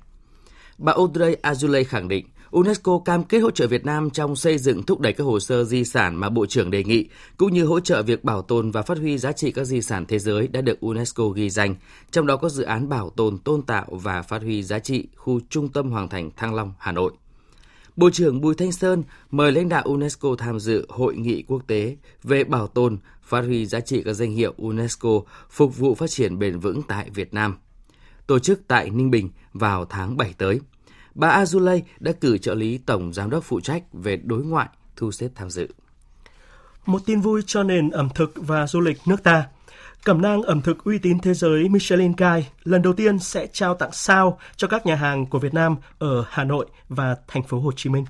S15: Bà Audrey Azoulay khẳng định, UNESCO cam kết hỗ trợ Việt Nam trong xây dựng thúc đẩy các hồ sơ di sản mà Bộ trưởng đề nghị, cũng như hỗ trợ việc bảo tồn và phát huy giá trị các di sản thế giới đã được UNESCO ghi danh, trong đó có dự án bảo tồn, tôn tạo và phát huy giá trị khu trung tâm Hoàng Thành Thăng Long, Hà Nội. Bộ trưởng Bùi Thanh Sơn mời lãnh đạo UNESCO tham dự hội nghị quốc tế về bảo tồn, phát huy giá trị các danh hiệu UNESCO phục vụ phát triển bền vững tại Việt Nam. Tổ chức tại Ninh Bình vào tháng 7 tới. Bà Azulay đã cử trợ lý tổng giám đốc phụ trách về đối ngoại thu xếp tham dự.
S1: Một tin vui cho nền ẩm thực và du lịch nước ta. Cẩm nang ẩm thực uy tín thế giới Michelin Guide lần đầu tiên sẽ trao tặng sao cho các nhà hàng của Việt Nam ở Hà Nội và thành phố Hồ Chí Minh.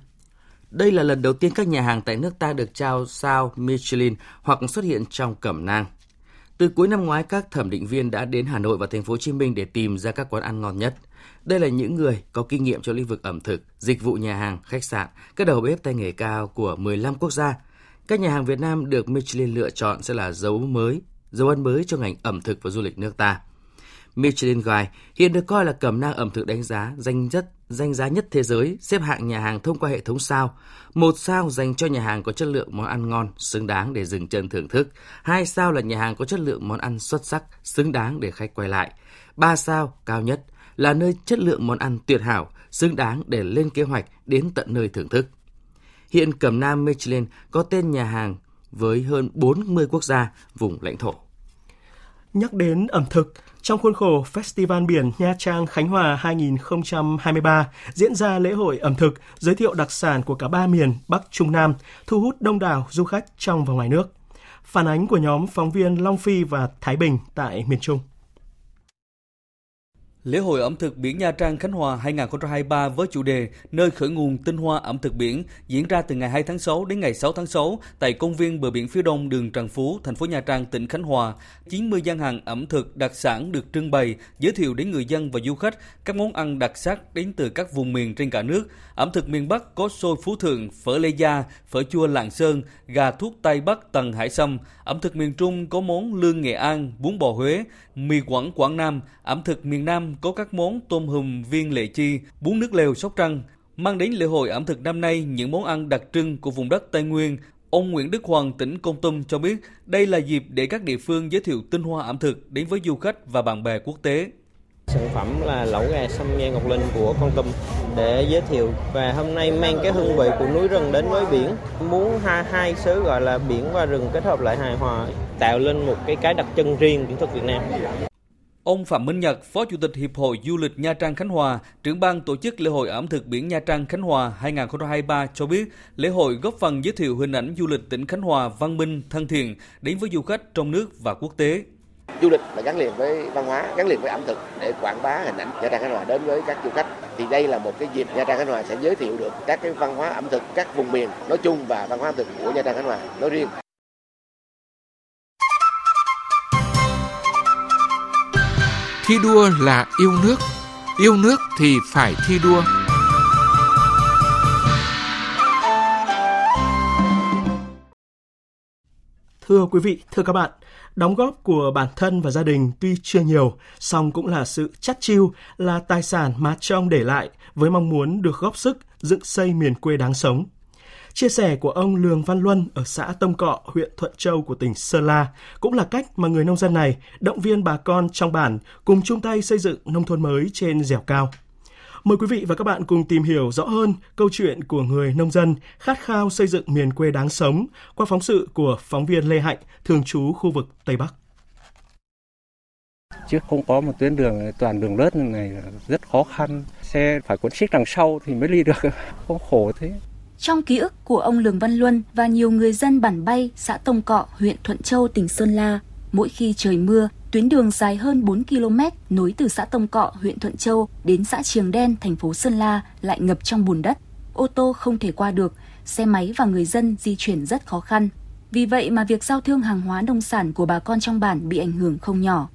S15: Đây là lần đầu tiên các nhà hàng tại nước ta được trao sao Michelin hoặc xuất hiện trong cẩm nang. Từ cuối năm ngoái, các thẩm định viên đã đến Hà Nội và thành phố Hồ Chí Minh để tìm ra các quán ăn ngon nhất. Đây là những người có kinh nghiệm trong lĩnh vực ẩm thực, dịch vụ nhà hàng, khách sạn, các đầu bếp tay nghề cao của 15 quốc gia. Các nhà hàng Việt Nam được Michelin lựa chọn sẽ là dấu mới, dấu ấn mới cho ngành ẩm thực và du lịch nước ta. Michelin Guide hiện được coi là cẩm nang ẩm thực đánh giá danh nhất danh giá nhất thế giới, xếp hạng nhà hàng thông qua hệ thống sao. Một sao dành cho nhà hàng có chất lượng món ăn ngon, xứng đáng để dừng chân thưởng thức. Hai sao là nhà hàng có chất lượng món ăn xuất sắc, xứng đáng để khách quay lại. Ba sao, cao nhất, là nơi chất lượng món ăn tuyệt hảo, xứng đáng để lên kế hoạch đến tận nơi thưởng thức. Hiện Cẩm Nam Michelin có tên nhà hàng với hơn 40 quốc gia, vùng lãnh thổ.
S1: Nhắc đến ẩm thực, trong khuôn khổ Festival Biển Nha Trang Khánh Hòa 2023 diễn ra lễ hội ẩm thực giới thiệu đặc sản của cả ba miền Bắc Trung Nam, thu hút đông đảo du khách trong và ngoài nước. Phản ánh của nhóm phóng viên Long Phi và Thái Bình tại miền Trung.
S24: Lễ hội ẩm thực biển Nha Trang Khánh Hòa 2023 với chủ đề Nơi khởi nguồn tinh hoa ẩm thực biển diễn ra từ ngày 2 tháng 6 đến ngày 6 tháng 6 tại công viên bờ biển phía đông đường Trần Phú, thành phố Nha Trang, tỉnh Khánh Hòa. 90 gian hàng ẩm thực đặc sản được trưng bày, giới thiệu đến người dân và du khách các món ăn đặc sắc đến từ các vùng miền trên cả nước. Ẩm thực miền Bắc có xôi Phú Thượng, phở Lê Gia, phở chua Lạng Sơn, gà thuốc Tây Bắc Tầng Hải Sâm. Ẩm thực miền Trung có món lương Nghệ An, bún bò Huế, mì Quảng Quảng Nam. Ẩm thực miền Nam có các món tôm hùm viên lệ chi, bún nước lèo Sóc Trăng. Mang đến lễ hội ẩm thực năm nay những món ăn đặc trưng của vùng đất Tây Nguyên, Ông Nguyễn Đức Hoàng, tỉnh Công Tum cho biết đây là dịp để các địa phương giới thiệu tinh hoa ẩm thực đến với du khách và bạn bè quốc tế.
S25: Sản phẩm là lẩu gà sâm nghe ngọc linh của con tum để giới thiệu và hôm nay mang cái hương vị của núi rừng đến với biển. Muốn hai, hai xứ gọi là biển và rừng kết hợp lại hài hòa, tạo lên một cái cái đặc trưng riêng của thức Việt Nam.
S24: Ông Phạm Minh Nhật, Phó Chủ tịch Hiệp hội Du lịch Nha Trang Khánh Hòa, trưởng ban tổ chức lễ hội ẩm thực biển Nha Trang Khánh Hòa 2023 cho biết, lễ hội góp phần giới thiệu hình ảnh du lịch tỉnh Khánh Hòa văn minh, thân thiện đến với du khách trong nước và quốc tế.
S26: Du lịch là gắn liền với văn hóa, gắn liền với ẩm thực để quảng bá hình ảnh Nha Trang Khánh Hòa đến với các du khách. Thì đây là một cái dịp Nha Trang Khánh Hòa sẽ giới thiệu được các cái văn hóa ẩm thực các vùng miền nói chung và văn hóa ẩm thực của Nha Trang Khánh Hòa nói riêng.
S27: Thi đua là yêu nước, yêu nước thì phải thi đua.
S1: Thưa quý vị, thưa các bạn, đóng góp của bản thân và gia đình tuy chưa nhiều, song cũng là sự chắt chiu, là tài sản mà cha ông để lại với mong muốn được góp sức dựng xây miền quê đáng sống. Chia sẻ của ông Lương Văn Luân ở xã Tông Cọ, huyện Thuận Châu của tỉnh Sơn La cũng là cách mà người nông dân này động viên bà con trong bản cùng chung tay xây dựng nông thôn mới trên dẻo cao. Mời quý vị và các bạn cùng tìm hiểu rõ hơn câu chuyện của người nông dân khát khao xây dựng miền quê đáng sống qua phóng sự của phóng viên Lê Hạnh, thường trú khu vực Tây Bắc.
S28: Trước không có một tuyến đường toàn đường lớt này rất khó khăn, xe phải cuốn xích đằng sau thì mới đi được, không khổ thế.
S29: Trong ký ức của ông Lường Văn Luân và nhiều người dân bản bay, xã Tông Cọ, huyện Thuận Châu, tỉnh Sơn La, mỗi khi trời mưa, tuyến đường dài hơn 4 km nối từ xã Tông Cọ, huyện Thuận Châu đến xã Triềng Đen, thành phố Sơn La lại ngập trong bùn đất. Ô tô không thể qua được, xe máy và người dân di chuyển rất khó khăn. Vì vậy mà việc giao thương hàng hóa nông sản của bà con trong bản bị ảnh hưởng không nhỏ.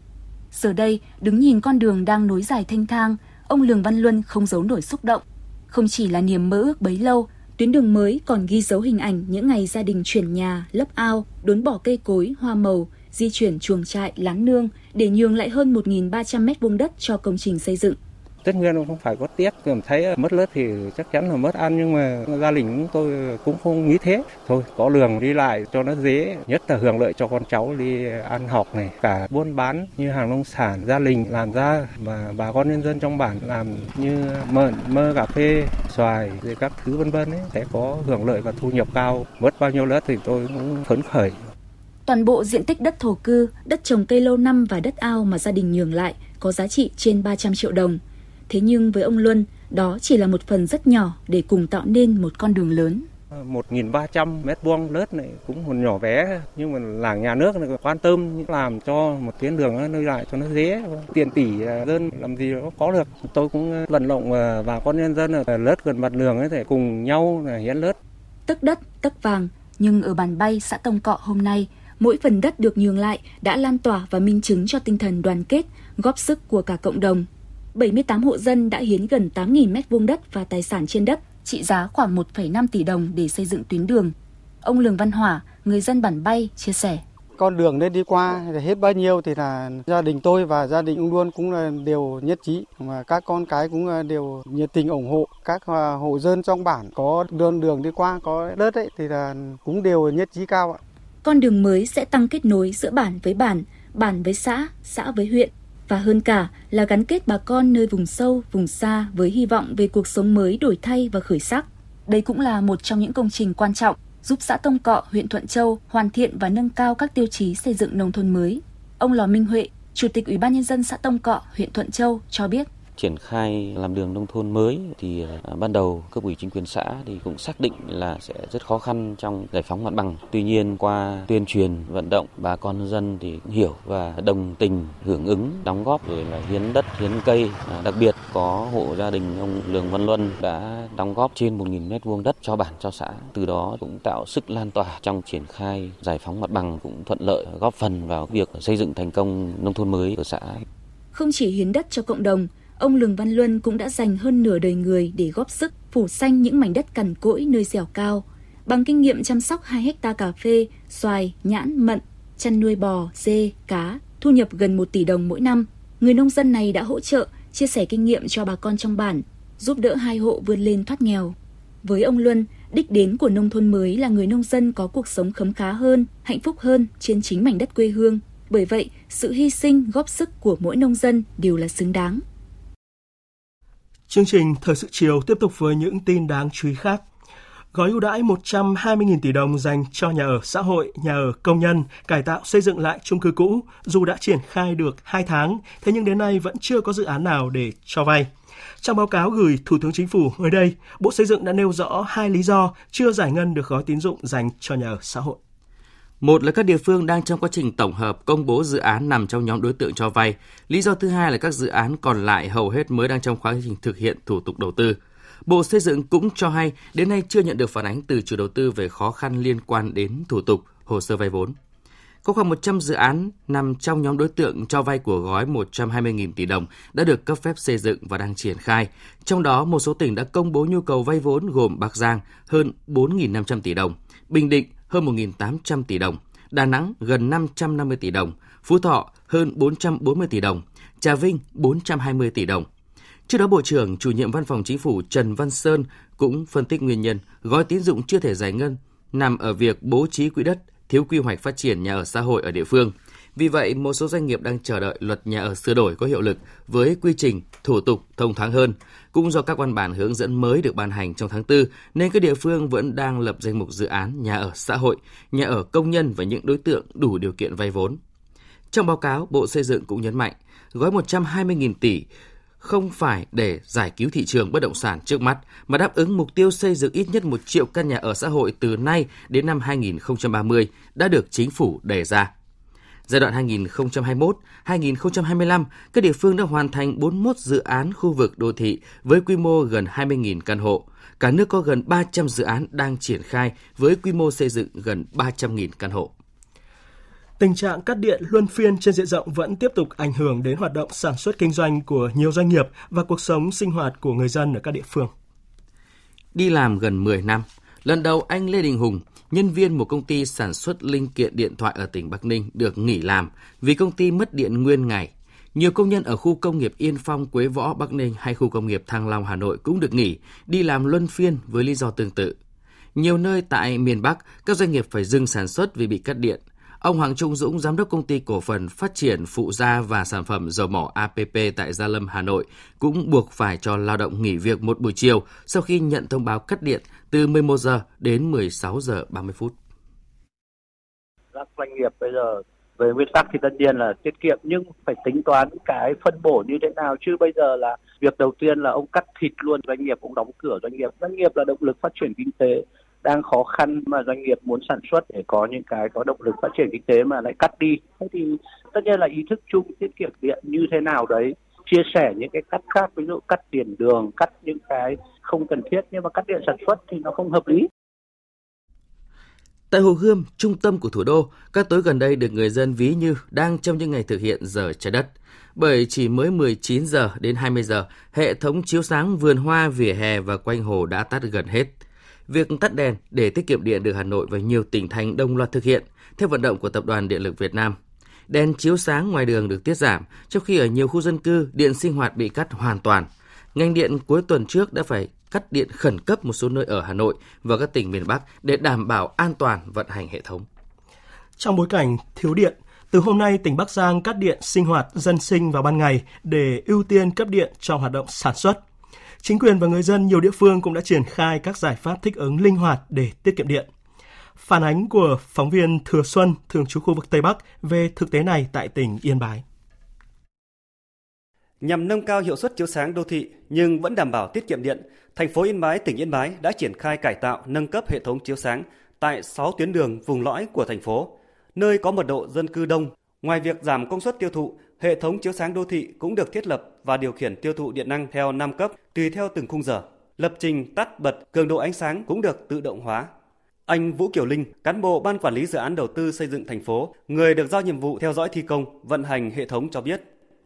S29: Giờ đây, đứng nhìn con đường đang nối dài thanh thang, ông Lường Văn Luân không giấu nổi xúc động. Không chỉ là niềm mơ ước bấy lâu, Tuyến đường mới còn ghi dấu hình ảnh những ngày gia đình chuyển nhà, lấp ao, đốn bỏ cây cối, hoa màu, di chuyển chuồng trại, lán nương để nhường lại hơn 1.300 mét vuông đất cho công trình xây dựng.
S28: Tất nhiên không phải có tiếc, cảm thấy mất lớp thì chắc chắn là mất ăn nhưng mà gia đình chúng tôi cũng không nghĩ thế. Thôi có đường đi lại cho nó dễ, nhất là hưởng lợi cho con cháu đi ăn học này, cả buôn bán như hàng nông sản, gia đình làm ra và bà con nhân dân trong bản làm như mận, mơ cà phê, xoài, rồi các thứ vân vân ấy sẽ có hưởng lợi và thu nhập cao. Mất bao nhiêu đất thì tôi cũng phấn khởi.
S29: Toàn bộ diện tích đất thổ cư, đất trồng cây lâu năm và đất ao mà gia đình nhường lại có giá trị trên 300 triệu đồng. Thế nhưng với ông Luân, đó chỉ là một phần rất nhỏ để cùng tạo nên một con đường lớn.
S28: 1.300 mét vuông lớt này cũng một nhỏ bé nhưng mà làng nhà nước này quan tâm làm cho một tuyến đường nơi lại cho nó dễ tiền tỷ dân làm gì nó có được tôi cũng vận động bà con nhân dân ở lớt gần mặt đường ấy để cùng nhau hiến lớt
S29: tức đất tức vàng nhưng ở bàn bay xã Tông Cọ hôm nay mỗi phần đất được nhường lại đã lan tỏa và minh chứng cho tinh thần đoàn kết, góp sức của cả cộng đồng. 78 hộ dân đã hiến gần 8.000 mét vuông đất và tài sản trên đất, trị giá khoảng 1,5 tỷ đồng để xây dựng tuyến đường. Ông Lường Văn Hỏa, người dân bản bay, chia sẻ
S30: con đường nên đi qua hết bao nhiêu thì là gia đình tôi và gia đình ông luôn cũng là đều nhất trí mà các con cái cũng đều nhiệt tình ủng hộ các hộ dân trong bản có đường đường đi qua có đất ấy thì là cũng đều nhất trí cao ạ.
S29: Con đường mới sẽ tăng kết nối giữa bản với bản, bản với xã, xã với huyện và hơn cả là gắn kết bà con nơi vùng sâu, vùng xa với hy vọng về cuộc sống mới đổi thay và khởi sắc. Đây cũng là một trong những công trình quan trọng giúp xã Tông Cọ, huyện Thuận Châu hoàn thiện và nâng cao các tiêu chí xây dựng nông thôn mới. Ông Lò Minh Huệ, Chủ tịch Ủy ban nhân dân xã Tông Cọ, huyện Thuận Châu cho biết
S31: triển khai làm đường nông thôn mới thì à, ban đầu cấp ủy chính quyền xã thì cũng xác định là sẽ rất khó khăn trong giải phóng mặt bằng. Tuy nhiên qua tuyên truyền vận động bà con dân thì hiểu và đồng tình hưởng ứng đóng góp rồi là hiến đất hiến cây à, đặc biệt có hộ gia đình ông Lường Văn Luân đã đóng góp trên 1.000 mét vuông đất cho bản cho xã. Từ đó cũng tạo sức lan tỏa trong triển khai giải phóng mặt bằng cũng thuận lợi góp phần vào việc xây dựng thành công nông thôn mới ở xã.
S29: Không chỉ hiến đất cho cộng đồng, ông Lường Văn Luân cũng đã dành hơn nửa đời người để góp sức phủ xanh những mảnh đất cằn cỗi nơi dẻo cao. Bằng kinh nghiệm chăm sóc 2 hecta cà phê, xoài, nhãn, mận, chăn nuôi bò, dê, cá, thu nhập gần 1 tỷ đồng mỗi năm, người nông dân này đã hỗ trợ, chia sẻ kinh nghiệm cho bà con trong bản, giúp đỡ hai hộ vươn lên thoát nghèo. Với ông Luân, đích đến của nông thôn mới là người nông dân có cuộc sống khấm khá hơn, hạnh phúc hơn trên chính mảnh đất quê hương. Bởi vậy, sự hy sinh, góp sức của mỗi nông dân đều là xứng đáng.
S1: Chương trình Thời sự chiều tiếp tục với những tin đáng chú ý khác. Gói ưu đãi 120.000 tỷ đồng dành cho nhà ở xã hội, nhà ở công nhân, cải tạo xây dựng lại chung cư cũ, dù đã triển khai được 2 tháng, thế nhưng đến nay vẫn chưa có dự án nào để cho vay. Trong báo cáo gửi Thủ tướng Chính phủ mới đây, Bộ Xây dựng đã nêu rõ hai lý do chưa giải ngân được gói tín dụng dành cho nhà ở xã hội.
S15: Một là các địa phương đang trong quá trình tổng hợp công bố dự án nằm trong nhóm đối tượng cho vay. Lý do thứ hai là các dự án còn lại hầu hết mới đang trong quá trình thực hiện thủ tục đầu tư. Bộ Xây dựng cũng cho hay đến nay chưa nhận được phản ánh từ chủ đầu tư về khó khăn liên quan đến thủ tục, hồ sơ vay vốn. Có khoảng 100 dự án nằm trong nhóm đối tượng cho vay của gói 120.000 tỷ đồng đã được cấp phép xây dựng và đang triển khai. Trong đó, một số tỉnh đã công bố nhu cầu vay vốn gồm Bắc Giang hơn 4.500 tỷ đồng, Bình Định hơn 1.800 tỷ đồng, Đà Nẵng gần 550 tỷ đồng, Phú Thọ hơn 440 tỷ đồng, Trà Vinh 420 tỷ đồng. Trước đó, Bộ trưởng chủ nhiệm Văn phòng Chính phủ Trần Văn Sơn cũng phân tích nguyên nhân gói tín dụng chưa thể giải ngân nằm ở việc bố trí quỹ đất, thiếu quy hoạch phát triển nhà ở xã hội ở địa phương. Vì vậy, một số doanh nghiệp đang chờ đợi luật nhà ở sửa đổi có hiệu lực với quy trình, thủ tục thông thoáng hơn. Cũng do các văn bản hướng dẫn mới được ban hành trong tháng 4, nên các địa phương vẫn đang lập danh mục dự án nhà ở xã hội, nhà ở công nhân và những đối tượng đủ điều kiện vay vốn. Trong báo cáo, Bộ Xây dựng cũng nhấn mạnh, gói 120.000 tỷ không phải để giải cứu thị trường bất động sản trước mắt, mà đáp ứng mục tiêu xây dựng ít nhất 1 triệu căn nhà ở xã hội từ nay đến năm 2030 đã được chính phủ đề ra. Giai đoạn 2021-2025, các địa phương đã hoàn thành 41 dự án khu vực đô thị với quy mô gần 20.000 căn hộ. Cả nước có gần 300 dự án đang triển khai với quy mô xây dựng gần 300.000 căn hộ.
S1: Tình trạng cắt điện luân phiên trên diện rộng vẫn tiếp tục ảnh hưởng đến hoạt động sản xuất kinh doanh của nhiều doanh nghiệp và cuộc sống sinh hoạt của người dân ở các địa phương.
S15: Đi làm gần 10 năm, lần đầu anh Lê Đình Hùng, nhân viên một công ty sản xuất linh kiện điện thoại ở tỉnh Bắc Ninh được nghỉ làm vì công ty mất điện nguyên ngày. Nhiều công nhân ở khu công nghiệp Yên Phong, Quế Võ, Bắc Ninh hay khu công nghiệp Thăng Long, Hà Nội cũng được nghỉ, đi làm luân phiên với lý do tương tự. Nhiều nơi tại miền Bắc, các doanh nghiệp phải dừng sản xuất vì bị cắt điện. Ông Hoàng Trung Dũng, giám đốc công ty cổ phần phát triển phụ gia và sản phẩm dầu mỏ APP tại Gia Lâm, Hà Nội, cũng buộc phải cho lao động nghỉ việc một buổi chiều sau khi nhận thông báo cắt điện từ 11 giờ đến 16 giờ 30 phút.
S32: Các doanh nghiệp bây giờ về nguyên tắc thì tất nhiên là tiết kiệm nhưng phải tính toán cái phân bổ như thế nào chứ bây giờ là việc đầu tiên là ông cắt thịt luôn doanh nghiệp cũng đóng cửa doanh nghiệp doanh nghiệp là động lực phát triển kinh tế đang khó khăn mà doanh nghiệp muốn sản xuất để có những cái có động lực phát triển kinh tế mà lại cắt đi thế thì tất nhiên là ý thức chung tiết kiệm điện như thế nào đấy chia sẻ những cái cắt khác ví dụ cắt tiền đường cắt những cái không cần thiết nhưng mà cắt điện sản xuất thì nó không hợp lý
S15: Tại Hồ Gươm, trung tâm của thủ đô, các tối gần đây được người dân ví như đang trong những ngày thực hiện giờ trái đất. Bởi chỉ mới 19 giờ đến 20 giờ, hệ thống chiếu sáng vườn hoa, vỉa hè và quanh hồ đã tắt gần hết. Việc tắt đèn để tiết kiệm điện được Hà Nội và nhiều tỉnh thành đồng loạt thực hiện theo vận động của Tập đoàn Điện lực Việt Nam. Đèn chiếu sáng ngoài đường được tiết giảm, trong khi ở nhiều khu dân cư điện sinh hoạt bị cắt hoàn toàn. Ngành điện cuối tuần trước đã phải cắt điện khẩn cấp một số nơi ở Hà Nội và các tỉnh miền Bắc để đảm bảo an toàn vận hành hệ thống.
S1: Trong bối cảnh thiếu điện, từ hôm nay tỉnh Bắc Giang cắt điện sinh hoạt dân sinh vào ban ngày để ưu tiên cấp điện cho hoạt động sản xuất. Chính quyền và người dân nhiều địa phương cũng đã triển khai các giải pháp thích ứng linh hoạt để tiết kiệm điện. Phản ánh của phóng viên Thừa Xuân, thường trú khu vực Tây Bắc về thực tế này tại tỉnh Yên Bái.
S33: Nhằm nâng cao hiệu suất chiếu sáng đô thị nhưng vẫn đảm bảo tiết kiệm điện, thành phố Yên Bái, tỉnh Yên Bái đã triển khai cải tạo, nâng cấp hệ thống chiếu sáng tại 6 tuyến đường vùng lõi của thành phố, nơi có mật độ dân cư đông. Ngoài việc giảm công suất tiêu thụ, hệ thống chiếu sáng đô thị cũng được thiết lập và điều khiển tiêu thụ điện năng theo 5 cấp tùy theo từng khung giờ. Lập trình tắt bật cường độ ánh sáng cũng được tự động hóa. Anh Vũ Kiều Linh, cán bộ ban quản lý dự án đầu tư xây dựng thành phố, người được giao nhiệm vụ theo dõi thi công, vận hành hệ thống cho biết.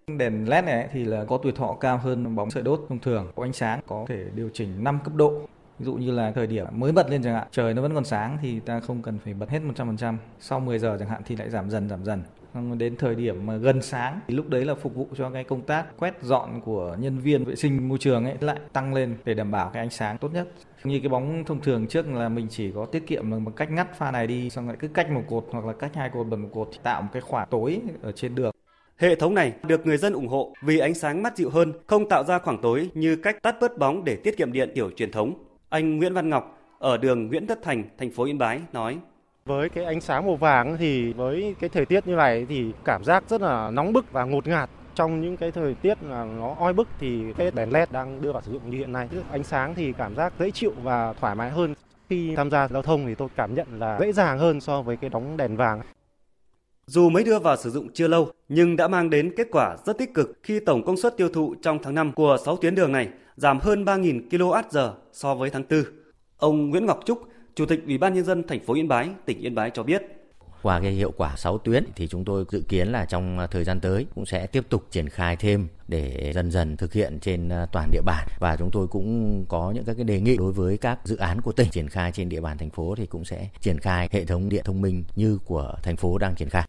S34: Đèn LED này thì là có tuổi thọ cao hơn bóng sợi đốt thông thường, có ánh sáng có thể điều chỉnh 5 cấp độ. Ví dụ như là thời điểm mới bật lên chẳng hạn, trời nó vẫn còn sáng thì ta không cần phải bật hết 100%. Sau 10 giờ chẳng hạn thì lại giảm dần giảm dần. Đến thời điểm mà gần sáng thì lúc đấy là phục vụ cho cái công tác quét dọn của nhân viên vệ sinh môi trường ấy lại tăng lên để đảm bảo cái ánh sáng tốt nhất. Như cái bóng thông thường trước là mình chỉ có tiết kiệm bằng cách ngắt pha này đi xong lại cứ cách một cột hoặc là cách hai cột bật một cột thì tạo một cái khoảng tối ở trên đường.
S33: Hệ thống này được người dân ủng hộ vì ánh sáng mát dịu hơn, không tạo ra khoảng tối như cách tắt bớt bóng để tiết kiệm điện kiểu truyền thống. Anh Nguyễn Văn Ngọc ở đường Nguyễn Tất Thành, thành phố Yên Bái nói:
S35: với cái ánh sáng màu vàng thì với cái thời tiết như này thì cảm giác rất là nóng bức và ngột ngạt. Trong những cái thời tiết là nó oi bức thì cái đèn led đang đưa vào sử dụng như hiện nay. Ánh sáng thì cảm giác dễ chịu và thoải mái hơn. Khi tham gia giao thông thì tôi cảm nhận là dễ dàng hơn so với cái đóng đèn vàng.
S33: Dù mới đưa vào sử dụng chưa lâu, nhưng đã mang đến kết quả rất tích cực khi tổng công suất tiêu thụ trong tháng 5 của 6 tuyến đường này giảm hơn 3.000 kWh so với tháng 4. Ông Nguyễn Ngọc Trúc, Chủ tịch Ủy ban nhân dân thành phố Yên Bái, tỉnh Yên Bái cho biết.
S36: Qua cái hiệu quả 6 tuyến thì chúng tôi dự kiến là trong thời gian tới cũng sẽ tiếp tục triển khai thêm để dần dần thực hiện trên toàn địa bàn và chúng tôi cũng có những các cái đề nghị đối với các dự án của tỉnh triển khai trên địa bàn thành phố thì cũng sẽ triển khai hệ thống điện thông minh như của thành phố đang triển khai.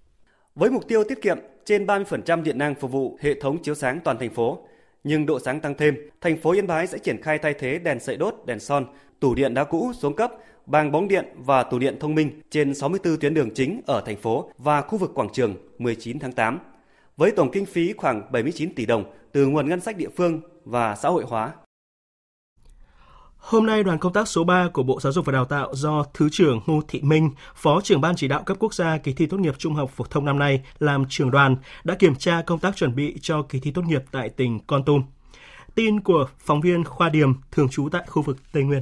S33: Với mục tiêu tiết kiệm trên 30% điện năng phục vụ hệ thống chiếu sáng toàn thành phố, nhưng độ sáng tăng thêm, thành phố Yên Bái sẽ triển khai thay thế đèn sợi đốt, đèn son, tủ điện đá cũ xuống cấp bang bóng điện và tủ điện thông minh trên 64 tuyến đường chính ở thành phố và khu vực quảng trường 19 tháng 8, với tổng kinh phí khoảng 79 tỷ đồng từ nguồn ngân sách địa phương và xã hội hóa.
S1: Hôm nay, đoàn công tác số 3 của Bộ Giáo dục và Đào tạo do Thứ trưởng Ngô Thị Minh, Phó trưởng Ban chỉ đạo cấp quốc gia kỳ thi tốt nghiệp trung học phổ thông năm nay làm trưởng đoàn đã kiểm tra công tác chuẩn bị cho kỳ thi tốt nghiệp tại tỉnh Con Tum. Tin của phóng viên Khoa Điểm, thường trú tại khu vực Tây Nguyên.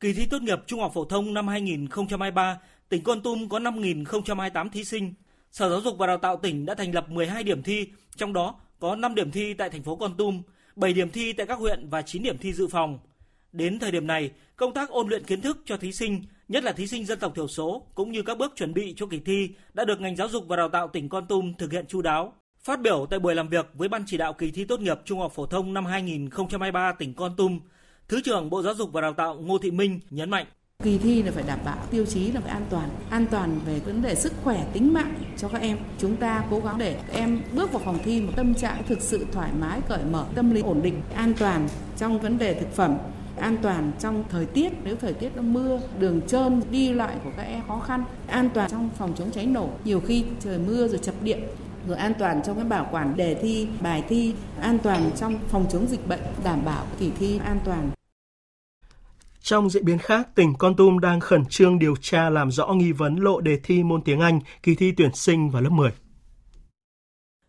S37: Kỳ thi tốt nghiệp trung học phổ thông năm 2023, tỉnh Con Tum có 5.028 thí sinh. Sở Giáo dục và Đào tạo tỉnh đã thành lập 12 điểm thi, trong đó có 5 điểm thi tại thành phố Con Tum, 7 điểm thi tại các huyện và 9 điểm thi dự phòng. Đến thời điểm này, công tác ôn luyện kiến thức cho thí sinh, nhất là thí sinh dân tộc thiểu số cũng như các bước chuẩn bị cho kỳ thi đã được ngành giáo dục và đào tạo tỉnh Con Tum thực hiện chu đáo. Phát biểu tại buổi làm việc với ban chỉ đạo kỳ thi tốt nghiệp trung học phổ thông năm 2023 tỉnh Con Tum, Thứ trưởng Bộ Giáo dục và Đào tạo Ngô Thị Minh nhấn mạnh.
S38: Kỳ thi là phải đảm bảo tiêu chí là phải an toàn, an toàn về vấn đề sức khỏe, tính mạng cho các em. Chúng ta cố gắng để các em bước vào phòng thi một tâm trạng thực sự thoải mái, cởi mở, tâm lý ổn định, an toàn trong vấn đề thực phẩm, an toàn trong thời tiết. Nếu thời tiết nó mưa đường trơn đi lại của các em khó khăn an toàn trong phòng chống cháy nổ. Nhiều khi trời mưa rồi chập điện rồi an toàn trong cái bảo quản đề thi bài thi an toàn trong phòng chống dịch bệnh đảm bảo kỳ thi an toàn
S1: trong diễn biến khác, tỉnh Con Tum đang khẩn trương điều tra làm rõ nghi vấn lộ đề thi môn tiếng Anh kỳ thi tuyển sinh vào lớp 10.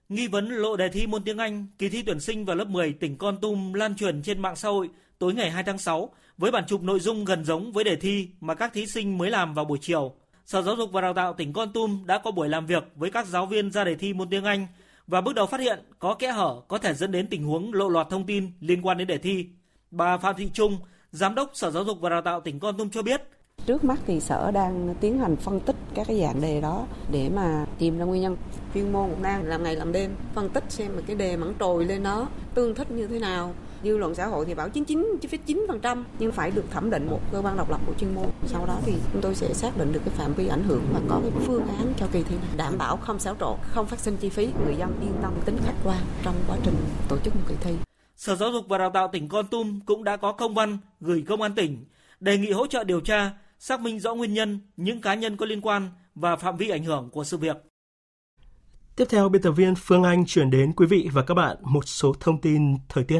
S37: Nghi vấn lộ đề thi môn tiếng Anh kỳ thi tuyển sinh vào lớp 10 tỉnh Con Tum lan truyền trên mạng xã hội tối ngày 2 tháng 6 với bản chụp nội dung gần giống với đề thi mà các thí sinh mới làm vào buổi chiều. Sở Giáo dục và Đào tạo tỉnh Con Tum đã có buổi làm việc với các giáo viên ra đề thi môn tiếng Anh và bước đầu phát hiện có kẽ hở có thể dẫn đến tình huống lộ lọt thông tin liên quan đến đề thi. Bà Phạm Thị Trung, Giám đốc Sở Giáo dục và Đào tạo tỉnh Con Tum cho biết.
S32: Trước mắt thì sở đang tiến hành phân tích các cái dạng đề đó để mà tìm ra nguyên nhân. Chuyên môn cũng đang làm ngày làm đêm phân tích xem mà cái đề mẫn trồi lên nó tương thích như thế nào dư luận xã hội thì bảo 99,9% nhưng phải được thẩm định một cơ quan độc lập của chuyên môn. Sau đó thì chúng tôi sẽ xác định được cái phạm vi ảnh hưởng và có cái phương án cho kỳ thi này đảm bảo không xáo trộn, không phát sinh chi phí, người dân yên tâm tính khách quan trong quá trình tổ chức một kỳ thi.
S33: Sở Giáo dục và Đào tạo tỉnh Con Tum cũng đã có công văn gửi công an tỉnh đề nghị hỗ trợ điều tra, xác minh rõ nguyên nhân, những cá nhân có liên quan và phạm vi ảnh hưởng của sự việc.
S1: Tiếp theo, biên tập viên Phương Anh chuyển đến quý vị và các bạn một số thông tin thời tiết.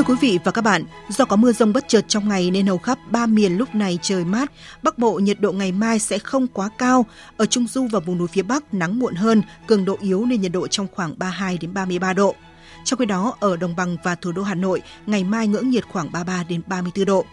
S39: Thưa quý vị và các bạn, do có mưa rông bất chợt trong ngày nên hầu khắp ba miền lúc này trời mát. Bắc Bộ nhiệt độ ngày mai sẽ không quá cao. Ở Trung Du và vùng núi phía Bắc nắng muộn hơn, cường độ yếu nên nhiệt độ trong khoảng 32 đến 33 độ. Trong khi đó, ở Đồng bằng và thủ đô Hà Nội, ngày mai ngưỡng nhiệt khoảng 33 đến 34 độ.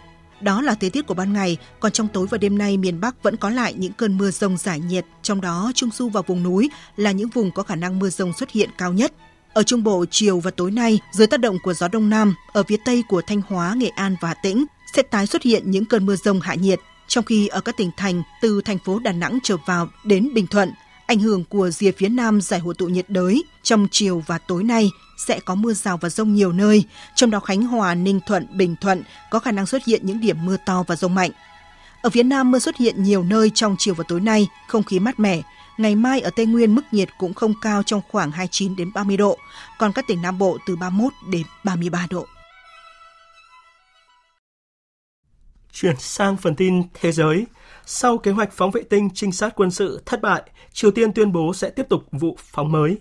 S39: Đó là thời tiết của ban ngày, còn trong tối và đêm nay miền Bắc vẫn có lại những cơn mưa rông giải nhiệt, trong đó Trung Du và vùng núi là những vùng có khả năng mưa rông xuất hiện cao nhất. Ở Trung Bộ, chiều và tối nay, dưới tác động của gió Đông Nam, ở phía Tây của Thanh Hóa, Nghệ An và Hà Tĩnh sẽ tái xuất hiện những cơn mưa rông hạ nhiệt, trong khi ở các tỉnh thành từ thành phố Đà Nẵng trở vào đến Bình Thuận, ảnh hưởng của rìa phía Nam giải hội tụ nhiệt đới trong chiều và tối nay sẽ có mưa rào và rông nhiều nơi, trong đó Khánh Hòa, Ninh Thuận, Bình Thuận có khả năng xuất hiện những điểm mưa to và rông mạnh. Ở phía Nam mưa xuất hiện nhiều nơi trong chiều và tối nay, không khí mát mẻ, Ngày mai ở Tây Nguyên mức nhiệt cũng không cao trong khoảng 29 đến 30 độ, còn các tỉnh Nam Bộ từ 31 đến 33 độ.
S1: Chuyển sang phần tin thế giới. Sau kế hoạch phóng vệ tinh trinh sát quân sự thất bại, Triều Tiên tuyên bố sẽ tiếp tục vụ phóng mới.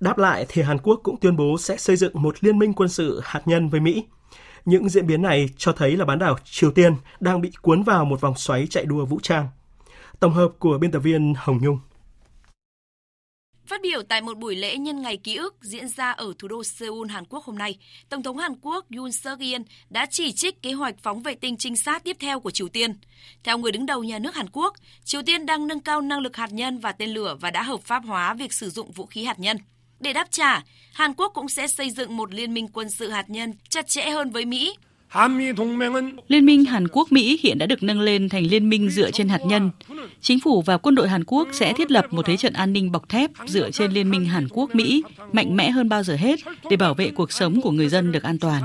S1: Đáp lại thì Hàn Quốc cũng tuyên bố sẽ xây dựng một liên minh quân sự hạt nhân với Mỹ. Những diễn biến này cho thấy là bán đảo Triều Tiên đang bị cuốn vào một vòng xoáy chạy đua vũ trang. Tổng hợp của biên tập viên Hồng Nhung.
S2: Phát biểu tại một buổi lễ nhân ngày ký ức diễn ra ở thủ đô Seoul, Hàn Quốc hôm nay, Tổng thống Hàn Quốc Yoon suk yeol đã chỉ trích kế hoạch phóng vệ tinh trinh sát tiếp theo của Triều Tiên. Theo người đứng đầu nhà nước Hàn Quốc, Triều Tiên đang nâng cao năng lực hạt nhân và tên lửa và đã hợp pháp hóa việc sử dụng vũ khí hạt nhân. Để đáp trả, Hàn Quốc cũng sẽ xây dựng một liên minh quân sự hạt nhân chặt chẽ hơn với Mỹ
S16: Liên minh Hàn Quốc-Mỹ hiện đã được nâng lên thành liên minh dựa trên hạt nhân. Chính phủ và quân đội Hàn Quốc sẽ thiết lập một thế trận an ninh bọc thép dựa trên liên minh Hàn Quốc-Mỹ mạnh mẽ hơn bao giờ hết để bảo vệ cuộc sống của người dân được an toàn.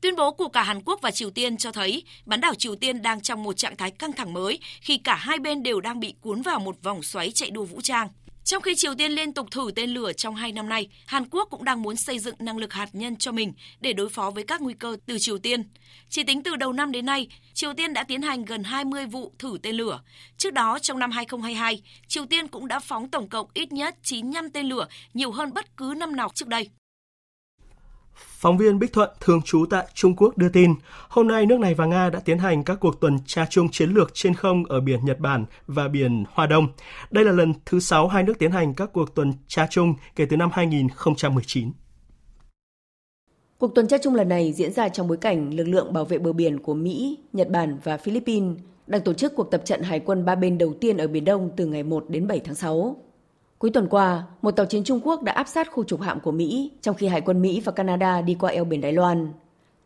S2: Tuyên bố của cả Hàn Quốc và Triều Tiên cho thấy bán đảo Triều Tiên đang trong một trạng thái căng thẳng mới khi cả hai bên đều đang bị cuốn vào một vòng xoáy chạy đua vũ trang. Trong khi Triều Tiên liên tục thử tên lửa trong hai năm nay, Hàn Quốc cũng đang muốn xây dựng năng lực hạt nhân cho mình để đối phó với các nguy cơ từ Triều Tiên. Chỉ tính từ đầu năm đến nay, Triều Tiên đã tiến hành gần 20 vụ thử tên lửa. Trước đó, trong năm 2022, Triều Tiên cũng đã phóng tổng cộng ít nhất 95 tên lửa, nhiều hơn bất cứ năm nào trước đây.
S1: Phóng viên Bích Thuận, thường trú tại Trung Quốc đưa tin, hôm nay nước này và Nga đã tiến hành các cuộc tuần tra chung chiến lược trên không ở biển Nhật Bản và biển Hoa Đông. Đây là lần thứ sáu hai nước tiến hành các cuộc tuần tra chung kể từ năm 2019.
S40: Cuộc tuần tra chung lần này diễn ra trong bối cảnh lực lượng bảo vệ bờ biển của Mỹ, Nhật Bản và Philippines đang tổ chức cuộc tập trận hải quân ba bên đầu tiên ở Biển Đông từ ngày 1 đến 7 tháng 6. Cuối tuần qua, một tàu chiến Trung Quốc đã áp sát khu trục hạm của Mỹ, trong khi Hải quân Mỹ và Canada đi qua eo biển Đài Loan.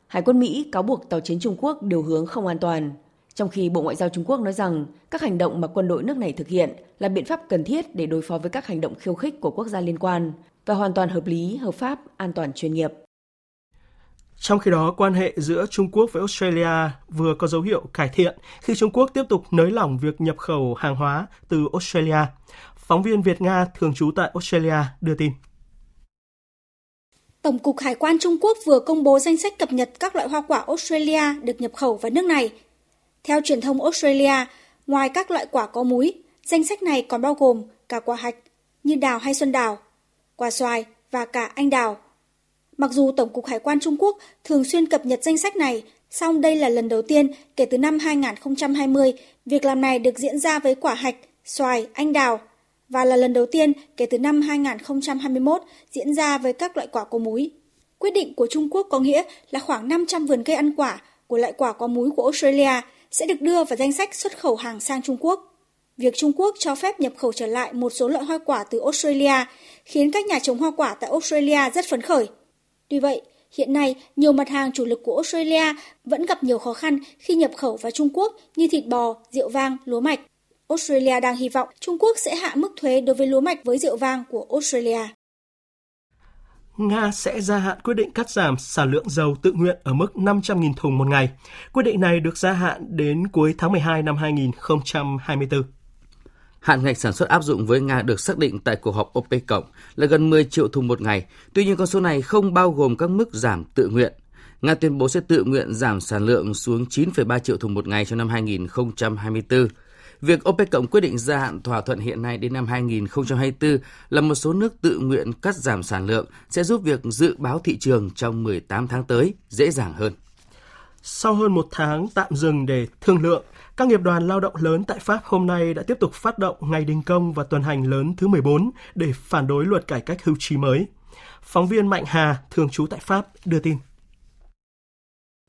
S40: Hải quân Mỹ cáo buộc tàu chiến Trung Quốc điều hướng không an toàn, trong khi Bộ Ngoại giao Trung Quốc nói rằng các hành động mà quân đội nước này thực hiện là biện pháp cần thiết để đối phó với các hành động khiêu khích của quốc gia liên quan và hoàn toàn hợp lý, hợp pháp, an toàn chuyên nghiệp.
S1: Trong khi đó, quan hệ giữa Trung Quốc với Australia vừa có dấu hiệu cải thiện khi Trung Quốc tiếp tục nới lỏng việc nhập khẩu hàng hóa từ Australia. Phóng viên Việt Nga thường trú tại Australia đưa tin.
S41: Tổng cục Hải quan Trung Quốc vừa công bố danh sách cập nhật các loại hoa quả Australia được nhập khẩu vào nước này. Theo truyền thông Australia, ngoài các loại quả có múi, danh sách này còn bao gồm cả quả hạch như đào hay xuân đào, quả xoài và cả anh đào. Mặc dù Tổng cục Hải quan Trung Quốc thường xuyên cập nhật danh sách này, song đây là lần đầu tiên kể từ năm 2020 việc làm này được diễn ra với quả hạch, xoài, anh đào và là lần đầu tiên kể từ năm 2021 diễn ra với các loại quả có múi. Quyết định của Trung Quốc có nghĩa là khoảng 500 vườn cây ăn quả của loại quả có múi của Australia sẽ được đưa vào danh sách xuất khẩu hàng sang Trung Quốc. Việc Trung Quốc cho phép nhập khẩu trở lại một số loại hoa quả từ Australia khiến các nhà trồng hoa quả tại Australia rất phấn khởi. Tuy vậy, Hiện nay, nhiều mặt hàng chủ lực của Australia vẫn gặp nhiều khó khăn khi nhập khẩu vào Trung Quốc như thịt bò, rượu vang, lúa mạch. Australia đang hy vọng Trung Quốc sẽ hạ mức thuế đối với lúa mạch với rượu vang của Australia.
S1: Nga sẽ gia hạn quyết định cắt giảm sản lượng dầu tự nguyện ở mức 500.000 thùng một ngày. Quyết định này được gia hạn đến cuối tháng 12 năm 2024.
S15: Hạn ngạch sản xuất áp dụng với Nga được xác định tại cuộc họp OPEC cộng là gần 10 triệu thùng một ngày. Tuy nhiên con số này không bao gồm các mức giảm tự nguyện. Nga tuyên bố sẽ tự nguyện giảm sản lượng xuống 9,3 triệu thùng một ngày trong năm 2024. Việc OPEC cộng quyết định gia hạn thỏa thuận hiện nay đến năm 2024 là một số nước tự nguyện cắt giảm sản lượng sẽ giúp việc dự báo thị trường trong 18 tháng tới dễ dàng hơn.
S1: Sau hơn một tháng tạm dừng để thương lượng, các nghiệp đoàn lao động lớn tại Pháp hôm nay đã tiếp tục phát động ngày đình công và tuần hành lớn thứ 14 để phản đối luật cải cách hưu trí mới. Phóng viên Mạnh Hà, thường trú tại Pháp, đưa tin.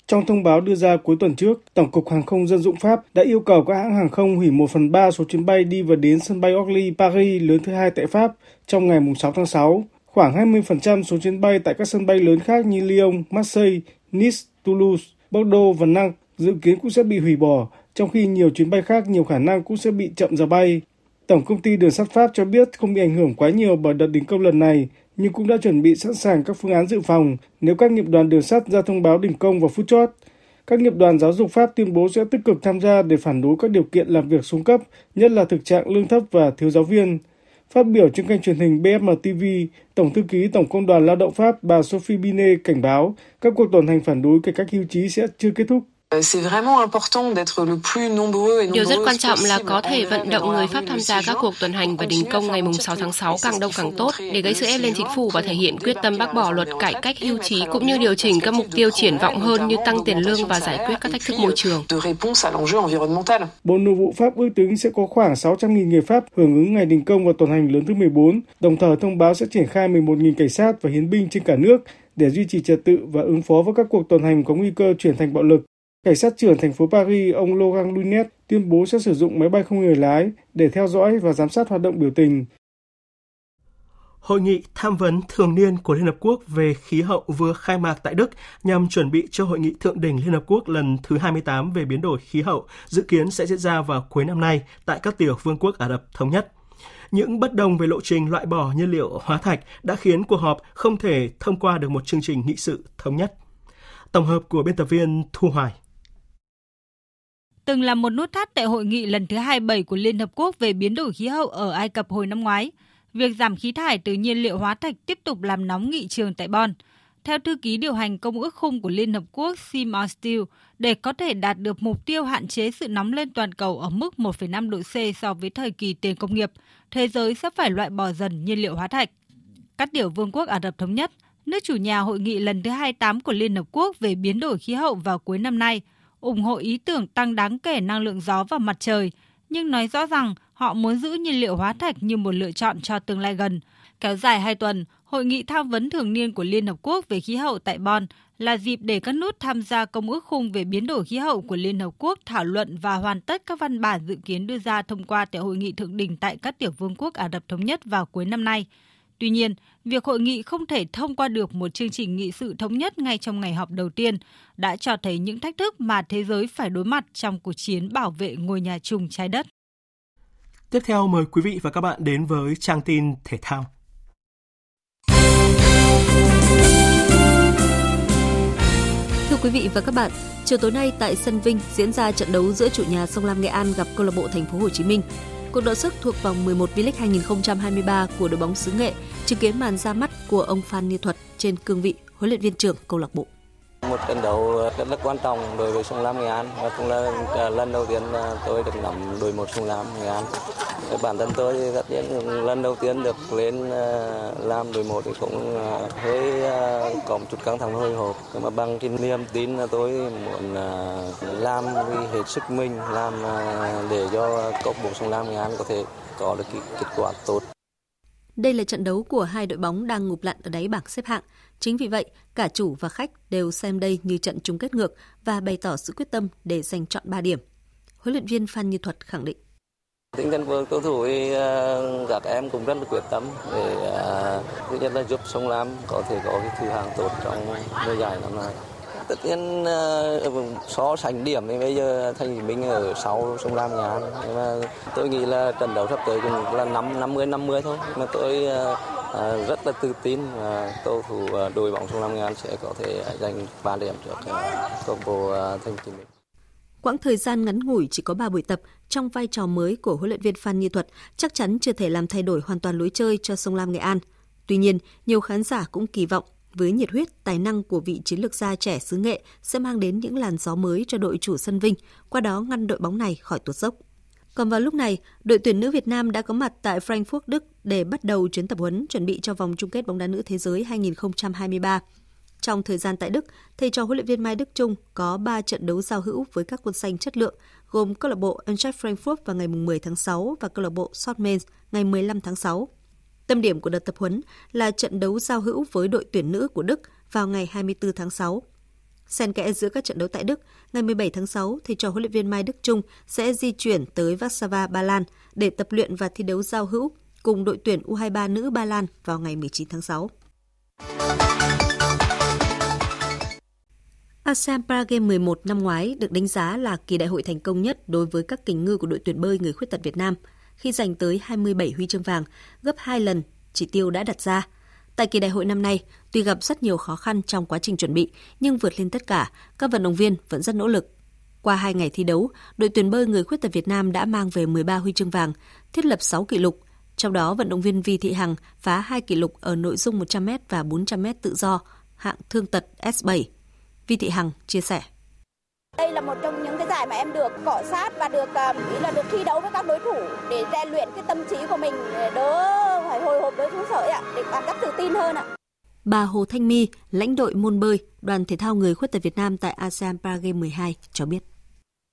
S42: Trong thông báo đưa ra cuối tuần trước, Tổng cục Hàng không Dân dụng Pháp đã yêu cầu các hãng hàng không hủy 1 phần 3 số chuyến bay đi và đến sân bay Orly, Paris lớn thứ hai tại Pháp trong ngày 6 tháng 6. Khoảng 20% số chuyến bay tại các sân bay lớn khác như Lyon, Marseille, Nice, Toulouse, Bordeaux và Nantes dự kiến cũng sẽ bị hủy bỏ, trong khi nhiều chuyến bay khác nhiều khả năng cũng sẽ bị chậm giờ bay. Tổng công ty đường sắt Pháp cho biết không bị ảnh hưởng quá nhiều bởi đợt đình công lần này, nhưng cũng đã chuẩn bị sẵn sàng các phương án dự phòng nếu các nghiệp đoàn đường sắt ra thông báo đình công vào phút chót. Các nghiệp đoàn giáo dục Pháp tuyên bố sẽ tích cực tham gia để phản đối các điều kiện làm việc xuống cấp, nhất là thực trạng lương thấp và thiếu giáo viên. Phát biểu trên kênh truyền hình BFM TV, Tổng thư ký Tổng công đoàn Lao động Pháp bà Sophie Binet cảnh báo các cuộc tuần hành phản đối cải cách hưu trí sẽ chưa kết thúc.
S43: Điều rất quan trọng là có thể vận động người Pháp tham gia các cuộc tuần hành và đình công ngày 6 tháng 6 càng đông càng tốt để gây sức ép lên chính phủ và thể hiện quyết tâm bác bỏ luật cải cách hưu trí cũng như điều chỉnh các mục tiêu triển vọng hơn như tăng tiền lương và giải quyết các thách thức môi trường.
S42: Bộ Nội vụ Pháp ước tính sẽ có khoảng 600.000 người Pháp hưởng ứng ngày đình công và tuần hành lớn thứ 14, đồng thời thông báo sẽ triển khai 11.000 cảnh sát và hiến binh trên cả nước để duy trì trật tự và ứng phó với các cuộc tuần hành có nguy cơ chuyển thành bạo lực. Cảnh sát trưởng thành phố Paris, ông Laurent Lunet tuyên bố sẽ sử dụng máy bay không người lái để theo dõi và giám sát hoạt động biểu tình.
S1: Hội nghị tham vấn thường niên của Liên Hợp Quốc về khí hậu vừa khai mạc tại Đức nhằm chuẩn bị cho Hội nghị Thượng đỉnh Liên Hợp Quốc lần thứ 28 về biến đổi khí hậu dự kiến sẽ diễn ra vào cuối năm nay tại các tiểu vương quốc Ả Rập Thống Nhất. Những bất đồng về lộ trình loại bỏ nhiên liệu hóa thạch đã khiến cuộc họp không thể thông qua được một chương trình nghị sự thống nhất. Tổng hợp của biên tập viên Thu Hoài
S44: từng là một nút thắt tại hội nghị lần thứ 27 của Liên Hợp Quốc về biến đổi khí hậu ở Ai Cập hồi năm ngoái. Việc giảm khí thải từ nhiên liệu hóa thạch tiếp tục làm nóng nghị trường tại Bonn. Theo thư ký điều hành Công ước khung của Liên Hợp Quốc Seymour Steele, để có thể đạt được mục tiêu hạn chế sự nóng lên toàn cầu ở mức 1,5 độ C so với thời kỳ tiền công nghiệp, thế giới sẽ phải loại bỏ dần nhiên liệu hóa thạch. Các tiểu vương quốc Ả Rập Thống Nhất, nước chủ nhà hội nghị lần thứ 28 của Liên Hợp Quốc về biến đổi khí hậu vào cuối năm nay – ủng hộ ý tưởng tăng đáng kể năng lượng gió và mặt trời, nhưng nói rõ rằng họ muốn giữ nhiên liệu hóa thạch như một lựa chọn cho tương lai gần. Kéo dài hai tuần, Hội nghị tham vấn thường niên của Liên Hợp Quốc về khí hậu tại Bonn là dịp để các nước tham gia Công ước khung về biến đổi khí hậu của Liên Hợp Quốc thảo luận và hoàn tất các văn bản dự kiến đưa ra thông qua tại Hội nghị thượng đỉnh tại các tiểu vương quốc Ả Rập Thống Nhất vào cuối năm nay. Tuy nhiên, việc hội nghị không thể thông qua được một chương trình nghị sự thống nhất ngay trong ngày họp đầu tiên đã cho thấy những thách thức mà thế giới phải đối mặt trong cuộc chiến bảo vệ ngôi nhà chung trái đất.
S1: Tiếp theo mời quý vị và các bạn đến với trang tin thể thao.
S40: Thưa quý vị và các bạn, chiều tối nay tại sân Vinh diễn ra trận đấu giữa chủ nhà Sông Lam Nghệ An gặp câu lạc bộ Thành phố Hồ Chí Minh. Cuộc đọ sức thuộc vòng 11 V-League 2023 của đội bóng xứ Nghệ chứng kiến màn ra mắt của ông Phan Như Thuật trên cương vị huấn luyện viên trưởng câu lạc bộ.
S45: Một trận đấu ờ, rất là quan trọng đối với Sông Lam Nghệ An và cũng là lần đầu tiên tôi được nắm đội một Sông Lam Nghệ An. Bản thân tôi rất nhiên lần đầu tiên được lên ờ, làm đội một thì cũng ờ, hơi có một chút căng thẳng hơi hộp. Nhưng mà bằng cái niềm tin là tôi muốn làm vì hết sức mình, làm để cho câu bộ Sông Lam Nghệ An có thể có được cái kết quả tốt.
S40: Đây là trận đấu của hai đội bóng đang ngụp lặn ở đáy bảng xếp hạng. Chính vì vậy, cả chủ và khách đều xem đây như trận chung kết ngược và bày tỏ sự quyết tâm để giành chọn 3 điểm. Huấn luyện viên Phan Như Thuật khẳng định.
S45: Tinh thần của cầu thủ thì ờ, các em cũng rất là quyết tâm để ờ, thứ nhất là giúp sông Lam có thể có cái thứ hạng tốt trong mùa giải năm nay. Tất nhiên ờ, ừ, so sánh điểm thì bây giờ Thành Phố Minh ở sau sông Lam Nghệ An. Nhưng mà tôi nghĩ là trận đấu sắp tới cũng là năm 50 50 thôi. Mà tôi ờ, ờ, rất là tự tin và cầu thủ đội bóng sông Lam Nghệ An sẽ có thể giành 3 điểm trước câu lạc bộ Thành phố Chí Minh.
S46: Quãng thời gian ngắn ngủi chỉ có 3 buổi tập trong vai trò mới của huấn luyện viên Phan Như Thuật chắc chắn chưa thể làm thay đổi hoàn toàn lối chơi cho sông Lam Nghệ An. Tuy nhiên, nhiều khán giả cũng kỳ vọng với nhiệt huyết, tài năng của vị chiến lược gia trẻ xứ Nghệ sẽ mang đến những làn gió mới cho đội chủ sân Vinh, qua đó ngăn đội bóng này khỏi tuột dốc. Còn vào lúc này, đội tuyển nữ Việt Nam đã có mặt tại Frankfurt, Đức để bắt đầu chuyến tập huấn chuẩn bị cho vòng chung kết bóng đá nữ thế giới 2023. Trong thời gian tại Đức, thầy trò huấn luyện viên Mai Đức Trung có 3 trận đấu giao hữu với các quân xanh chất lượng, gồm câu lạc bộ Eintracht Frankfurt vào ngày 10 tháng 6 và câu lạc bộ Dortmund ngày 15 tháng 6. Tâm điểm của đợt tập huấn là trận đấu giao hữu với đội tuyển nữ của Đức vào ngày 24 tháng 6. Xen kẽ giữa các trận đấu tại Đức, ngày 17 tháng 6, thầy trò huấn luyện viên Mai Đức Trung sẽ di chuyển tới Warsaw, Ba Lan để tập luyện và thi đấu giao hữu cùng đội tuyển U23 nữ Ba Lan vào ngày 19 tháng 6. ASEAN Paragame 11 năm ngoái được đánh giá là kỳ đại hội thành công nhất đối với các kình ngư của đội tuyển bơi người khuyết tật Việt Nam khi giành tới 27 huy chương vàng, gấp 2 lần chỉ tiêu đã đặt ra. Tại kỳ đại hội năm nay, tuy gặp rất nhiều khó khăn trong quá trình chuẩn bị, nhưng vượt lên tất cả, các vận động viên vẫn rất nỗ lực. Qua hai ngày thi đấu, đội tuyển bơi người khuyết tật Việt Nam đã mang về 13 huy chương vàng, thiết lập 6 kỷ lục. Trong đó, vận động viên Vi Thị Hằng phá hai kỷ lục ở nội dung 100m và 400m tự do, hạng thương tật S7 Vi Thị Hằng chia sẻ.
S47: Đây là một trong những cái giải mà em được cọ sát và được à, ý là được thi đấu với các đối thủ để rèn luyện cái tâm trí của mình đỡ phải hồi hộp đỡ xuống sợi ạ, để cảm giác tự tin hơn ạ.
S46: Bà Hồ Thanh My, lãnh đội môn bơi, đoàn thể thao người khuyết tật Việt Nam tại ASEAN Paragame 12 cho biết.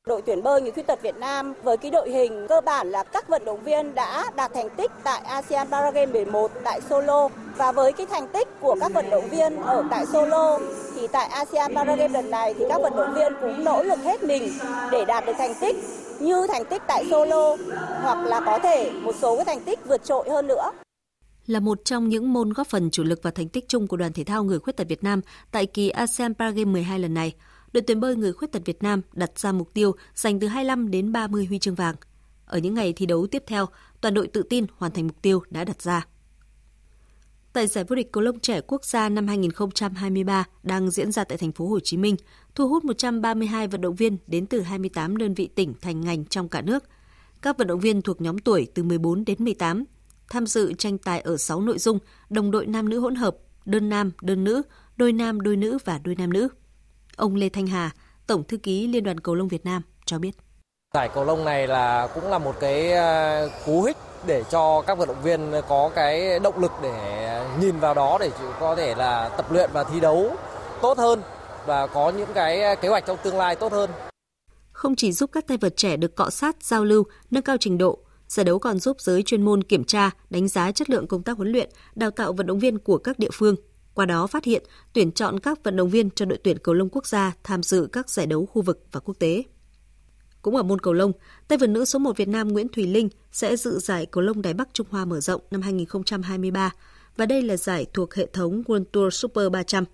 S47: Đội tuyển bơi người khuyết tật Việt Nam với cái đội hình cơ bản là các vận động viên đã đạt thành tích tại ASEAN Paragame 11 tại Solo. Và với cái thành tích của các vận động viên ở tại Solo, thì tại ASEAN Paragame lần này thì các vận động viên cũng nỗ lực hết mình để đạt được thành tích như thành tích tại Solo, hoặc là có thể một số cái thành tích vượt trội hơn nữa.
S46: Là một trong những môn góp phần chủ lực và thành tích chung của đoàn thể thao người khuyết tật Việt Nam tại kỳ ASEAN Paragame 12 lần này đội tuyển bơi người khuyết tật Việt Nam đặt ra mục tiêu giành từ 25 đến 30 huy chương vàng. Ở những ngày thi đấu tiếp theo, toàn đội tự tin hoàn thành mục tiêu đã đặt ra. Tại giải vô địch cầu lông trẻ quốc gia năm 2023 đang diễn ra tại thành phố Hồ Chí Minh, thu hút 132 vận động viên đến từ 28 đơn vị tỉnh thành ngành trong cả nước. Các vận động viên thuộc nhóm tuổi từ 14 đến 18 tham dự tranh tài ở 6 nội dung, đồng đội nam nữ hỗn hợp, đơn nam, đơn nữ, đôi nam, đôi nữ và đôi nam nữ. Ông Lê Thanh Hà, Tổng thư ký Liên đoàn Cầu lông Việt Nam cho biết.
S48: Giải cầu lông này là cũng là một cái à, cú hích để cho các vận động viên có cái động lực để nhìn vào đó để có thể là tập luyện và thi đấu tốt hơn và có những cái kế hoạch trong tương lai tốt hơn.
S46: Không chỉ giúp các tay vợt trẻ được cọ sát, giao lưu, nâng cao trình độ, giải đấu còn giúp giới chuyên môn kiểm tra, đánh giá chất lượng công tác huấn luyện, đào tạo vận động viên của các địa phương qua đó phát hiện, tuyển chọn các vận động viên cho đội tuyển cầu lông quốc gia tham dự các giải đấu khu vực và quốc tế. Cũng ở môn cầu lông, tay vợt nữ số 1 Việt Nam Nguyễn Thùy Linh sẽ dự giải cầu lông Đài Bắc Trung Hoa mở rộng năm 2023 và đây là giải thuộc hệ thống World Tour Super 300.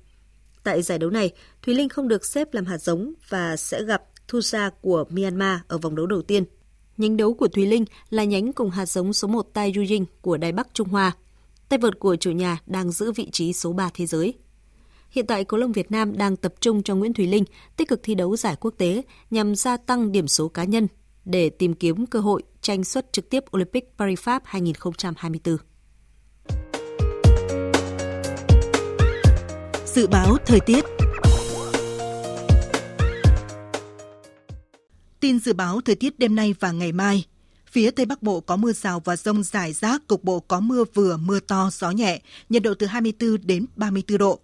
S46: Tại giải đấu này, Thùy Linh không được xếp làm hạt giống và sẽ gặp Thusa của Myanmar ở vòng đấu đầu tiên. Nhánh đấu của Thùy Linh là nhánh cùng hạt giống số 1 Tai Yujing của Đài Bắc Trung Hoa tay vợt của chủ nhà đang giữ vị trí số 3 thế giới. Hiện tại, cầu lông Việt Nam đang tập trung cho Nguyễn Thùy Linh tích cực thi đấu giải quốc tế nhằm gia tăng điểm số cá nhân để tìm kiếm cơ hội tranh xuất trực tiếp Olympic Paris Pháp 2024.
S39: Dự báo thời tiết Tin dự báo thời tiết đêm nay và ngày mai – Phía Tây Bắc Bộ có mưa rào và rông rải rác, cục bộ có mưa vừa, mưa to, gió nhẹ, nhiệt độ từ 24 đến 34 độ.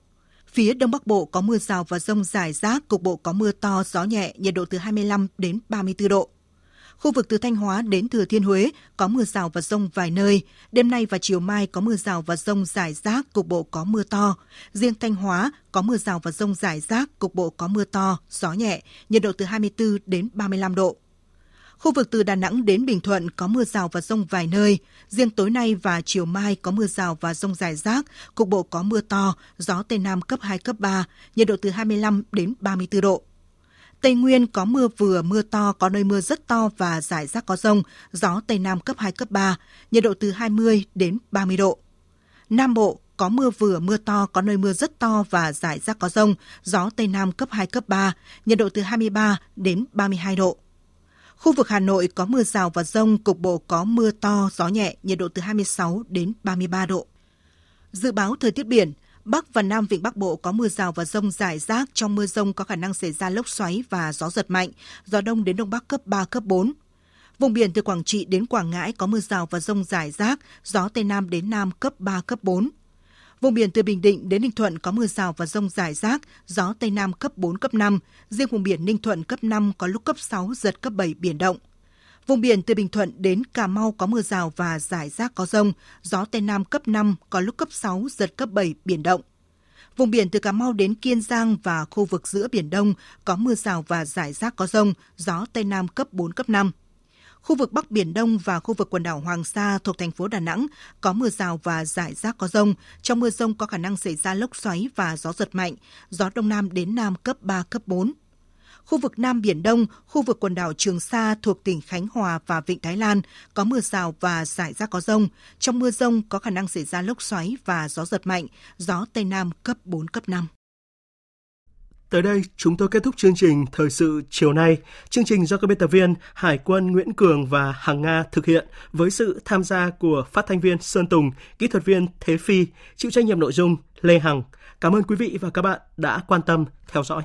S39: Phía Đông Bắc Bộ có mưa rào và rông rải rác, cục bộ có mưa to, gió nhẹ, nhiệt độ từ 25 đến 34 độ. Khu vực từ Thanh Hóa đến Thừa Thiên Huế có mưa rào và rông vài nơi. Đêm nay và chiều mai có mưa rào và rông rải rác, cục bộ có mưa to. Riêng Thanh Hóa có mưa rào và rông rải rác, cục bộ có mưa to, gió nhẹ, nhiệt độ từ 24 đến 35 độ. Khu vực từ Đà Nẵng đến Bình Thuận có mưa rào và rông vài nơi. Riêng tối nay và chiều mai có mưa rào và rông rải rác, cục bộ có mưa to, gió Tây Nam cấp 2, cấp 3, nhiệt độ từ 25 đến 34 độ. Tây Nguyên có mưa vừa, mưa to, có nơi mưa rất to và rải rác có rông, gió Tây Nam cấp 2, cấp 3, nhiệt độ từ 20 đến 30 độ. Nam Bộ có mưa vừa, mưa to, có nơi mưa rất to và rải rác có rông, gió Tây Nam cấp 2, cấp 3, nhiệt độ từ 23 đến 32 độ. Khu vực Hà Nội có mưa rào và rông, cục bộ có mưa to, gió nhẹ, nhiệt độ từ 26 đến 33 độ. Dự báo thời tiết biển, Bắc và Nam Vịnh Bắc Bộ có mưa rào và rông rải rác. Trong mưa rông có khả năng xảy ra lốc xoáy và gió giật mạnh, gió đông đến đông bắc cấp 3, cấp 4. Vùng biển từ Quảng Trị đến Quảng Ngãi có mưa rào và rông rải rác, gió Tây Nam đến Nam cấp 3, cấp 4. Vùng biển từ Bình Định đến Ninh Thuận có mưa rào và rông rải rác, gió Tây Nam cấp 4, cấp 5. Riêng vùng biển Ninh Thuận cấp 5 có lúc cấp 6, giật cấp 7 biển động. Vùng biển từ Bình Thuận đến Cà Mau có mưa rào và rải rác có rông, gió Tây Nam cấp 5, có lúc cấp 6, giật cấp 7, biển động. Vùng biển từ Cà Mau đến Kiên Giang và khu vực giữa Biển Đông có mưa rào và rải rác có rông, gió Tây Nam cấp 4, cấp 5. Khu vực Bắc Biển Đông và khu vực quần đảo Hoàng Sa thuộc thành phố Đà Nẵng có mưa rào và rải rác có rông. Trong mưa rông có khả năng xảy ra lốc xoáy và gió giật mạnh, gió Đông Nam đến Nam cấp 3, cấp 4. Khu vực Nam Biển Đông, khu vực quần đảo Trường Sa thuộc tỉnh Khánh Hòa và Vịnh Thái Lan có mưa rào và rải rác có rông. Trong mưa rông có khả năng xảy ra lốc xoáy và gió giật mạnh, gió Tây Nam cấp 4, cấp 5.
S1: Tới đây, chúng tôi kết thúc chương trình Thời sự chiều nay. Chương trình do các biên tập viên Hải quân Nguyễn Cường và Hằng Nga thực hiện với sự tham gia của phát thanh viên Sơn Tùng, kỹ thuật viên Thế Phi, chịu trách nhiệm nội dung Lê Hằng. Cảm ơn quý vị và các bạn đã quan tâm theo dõi.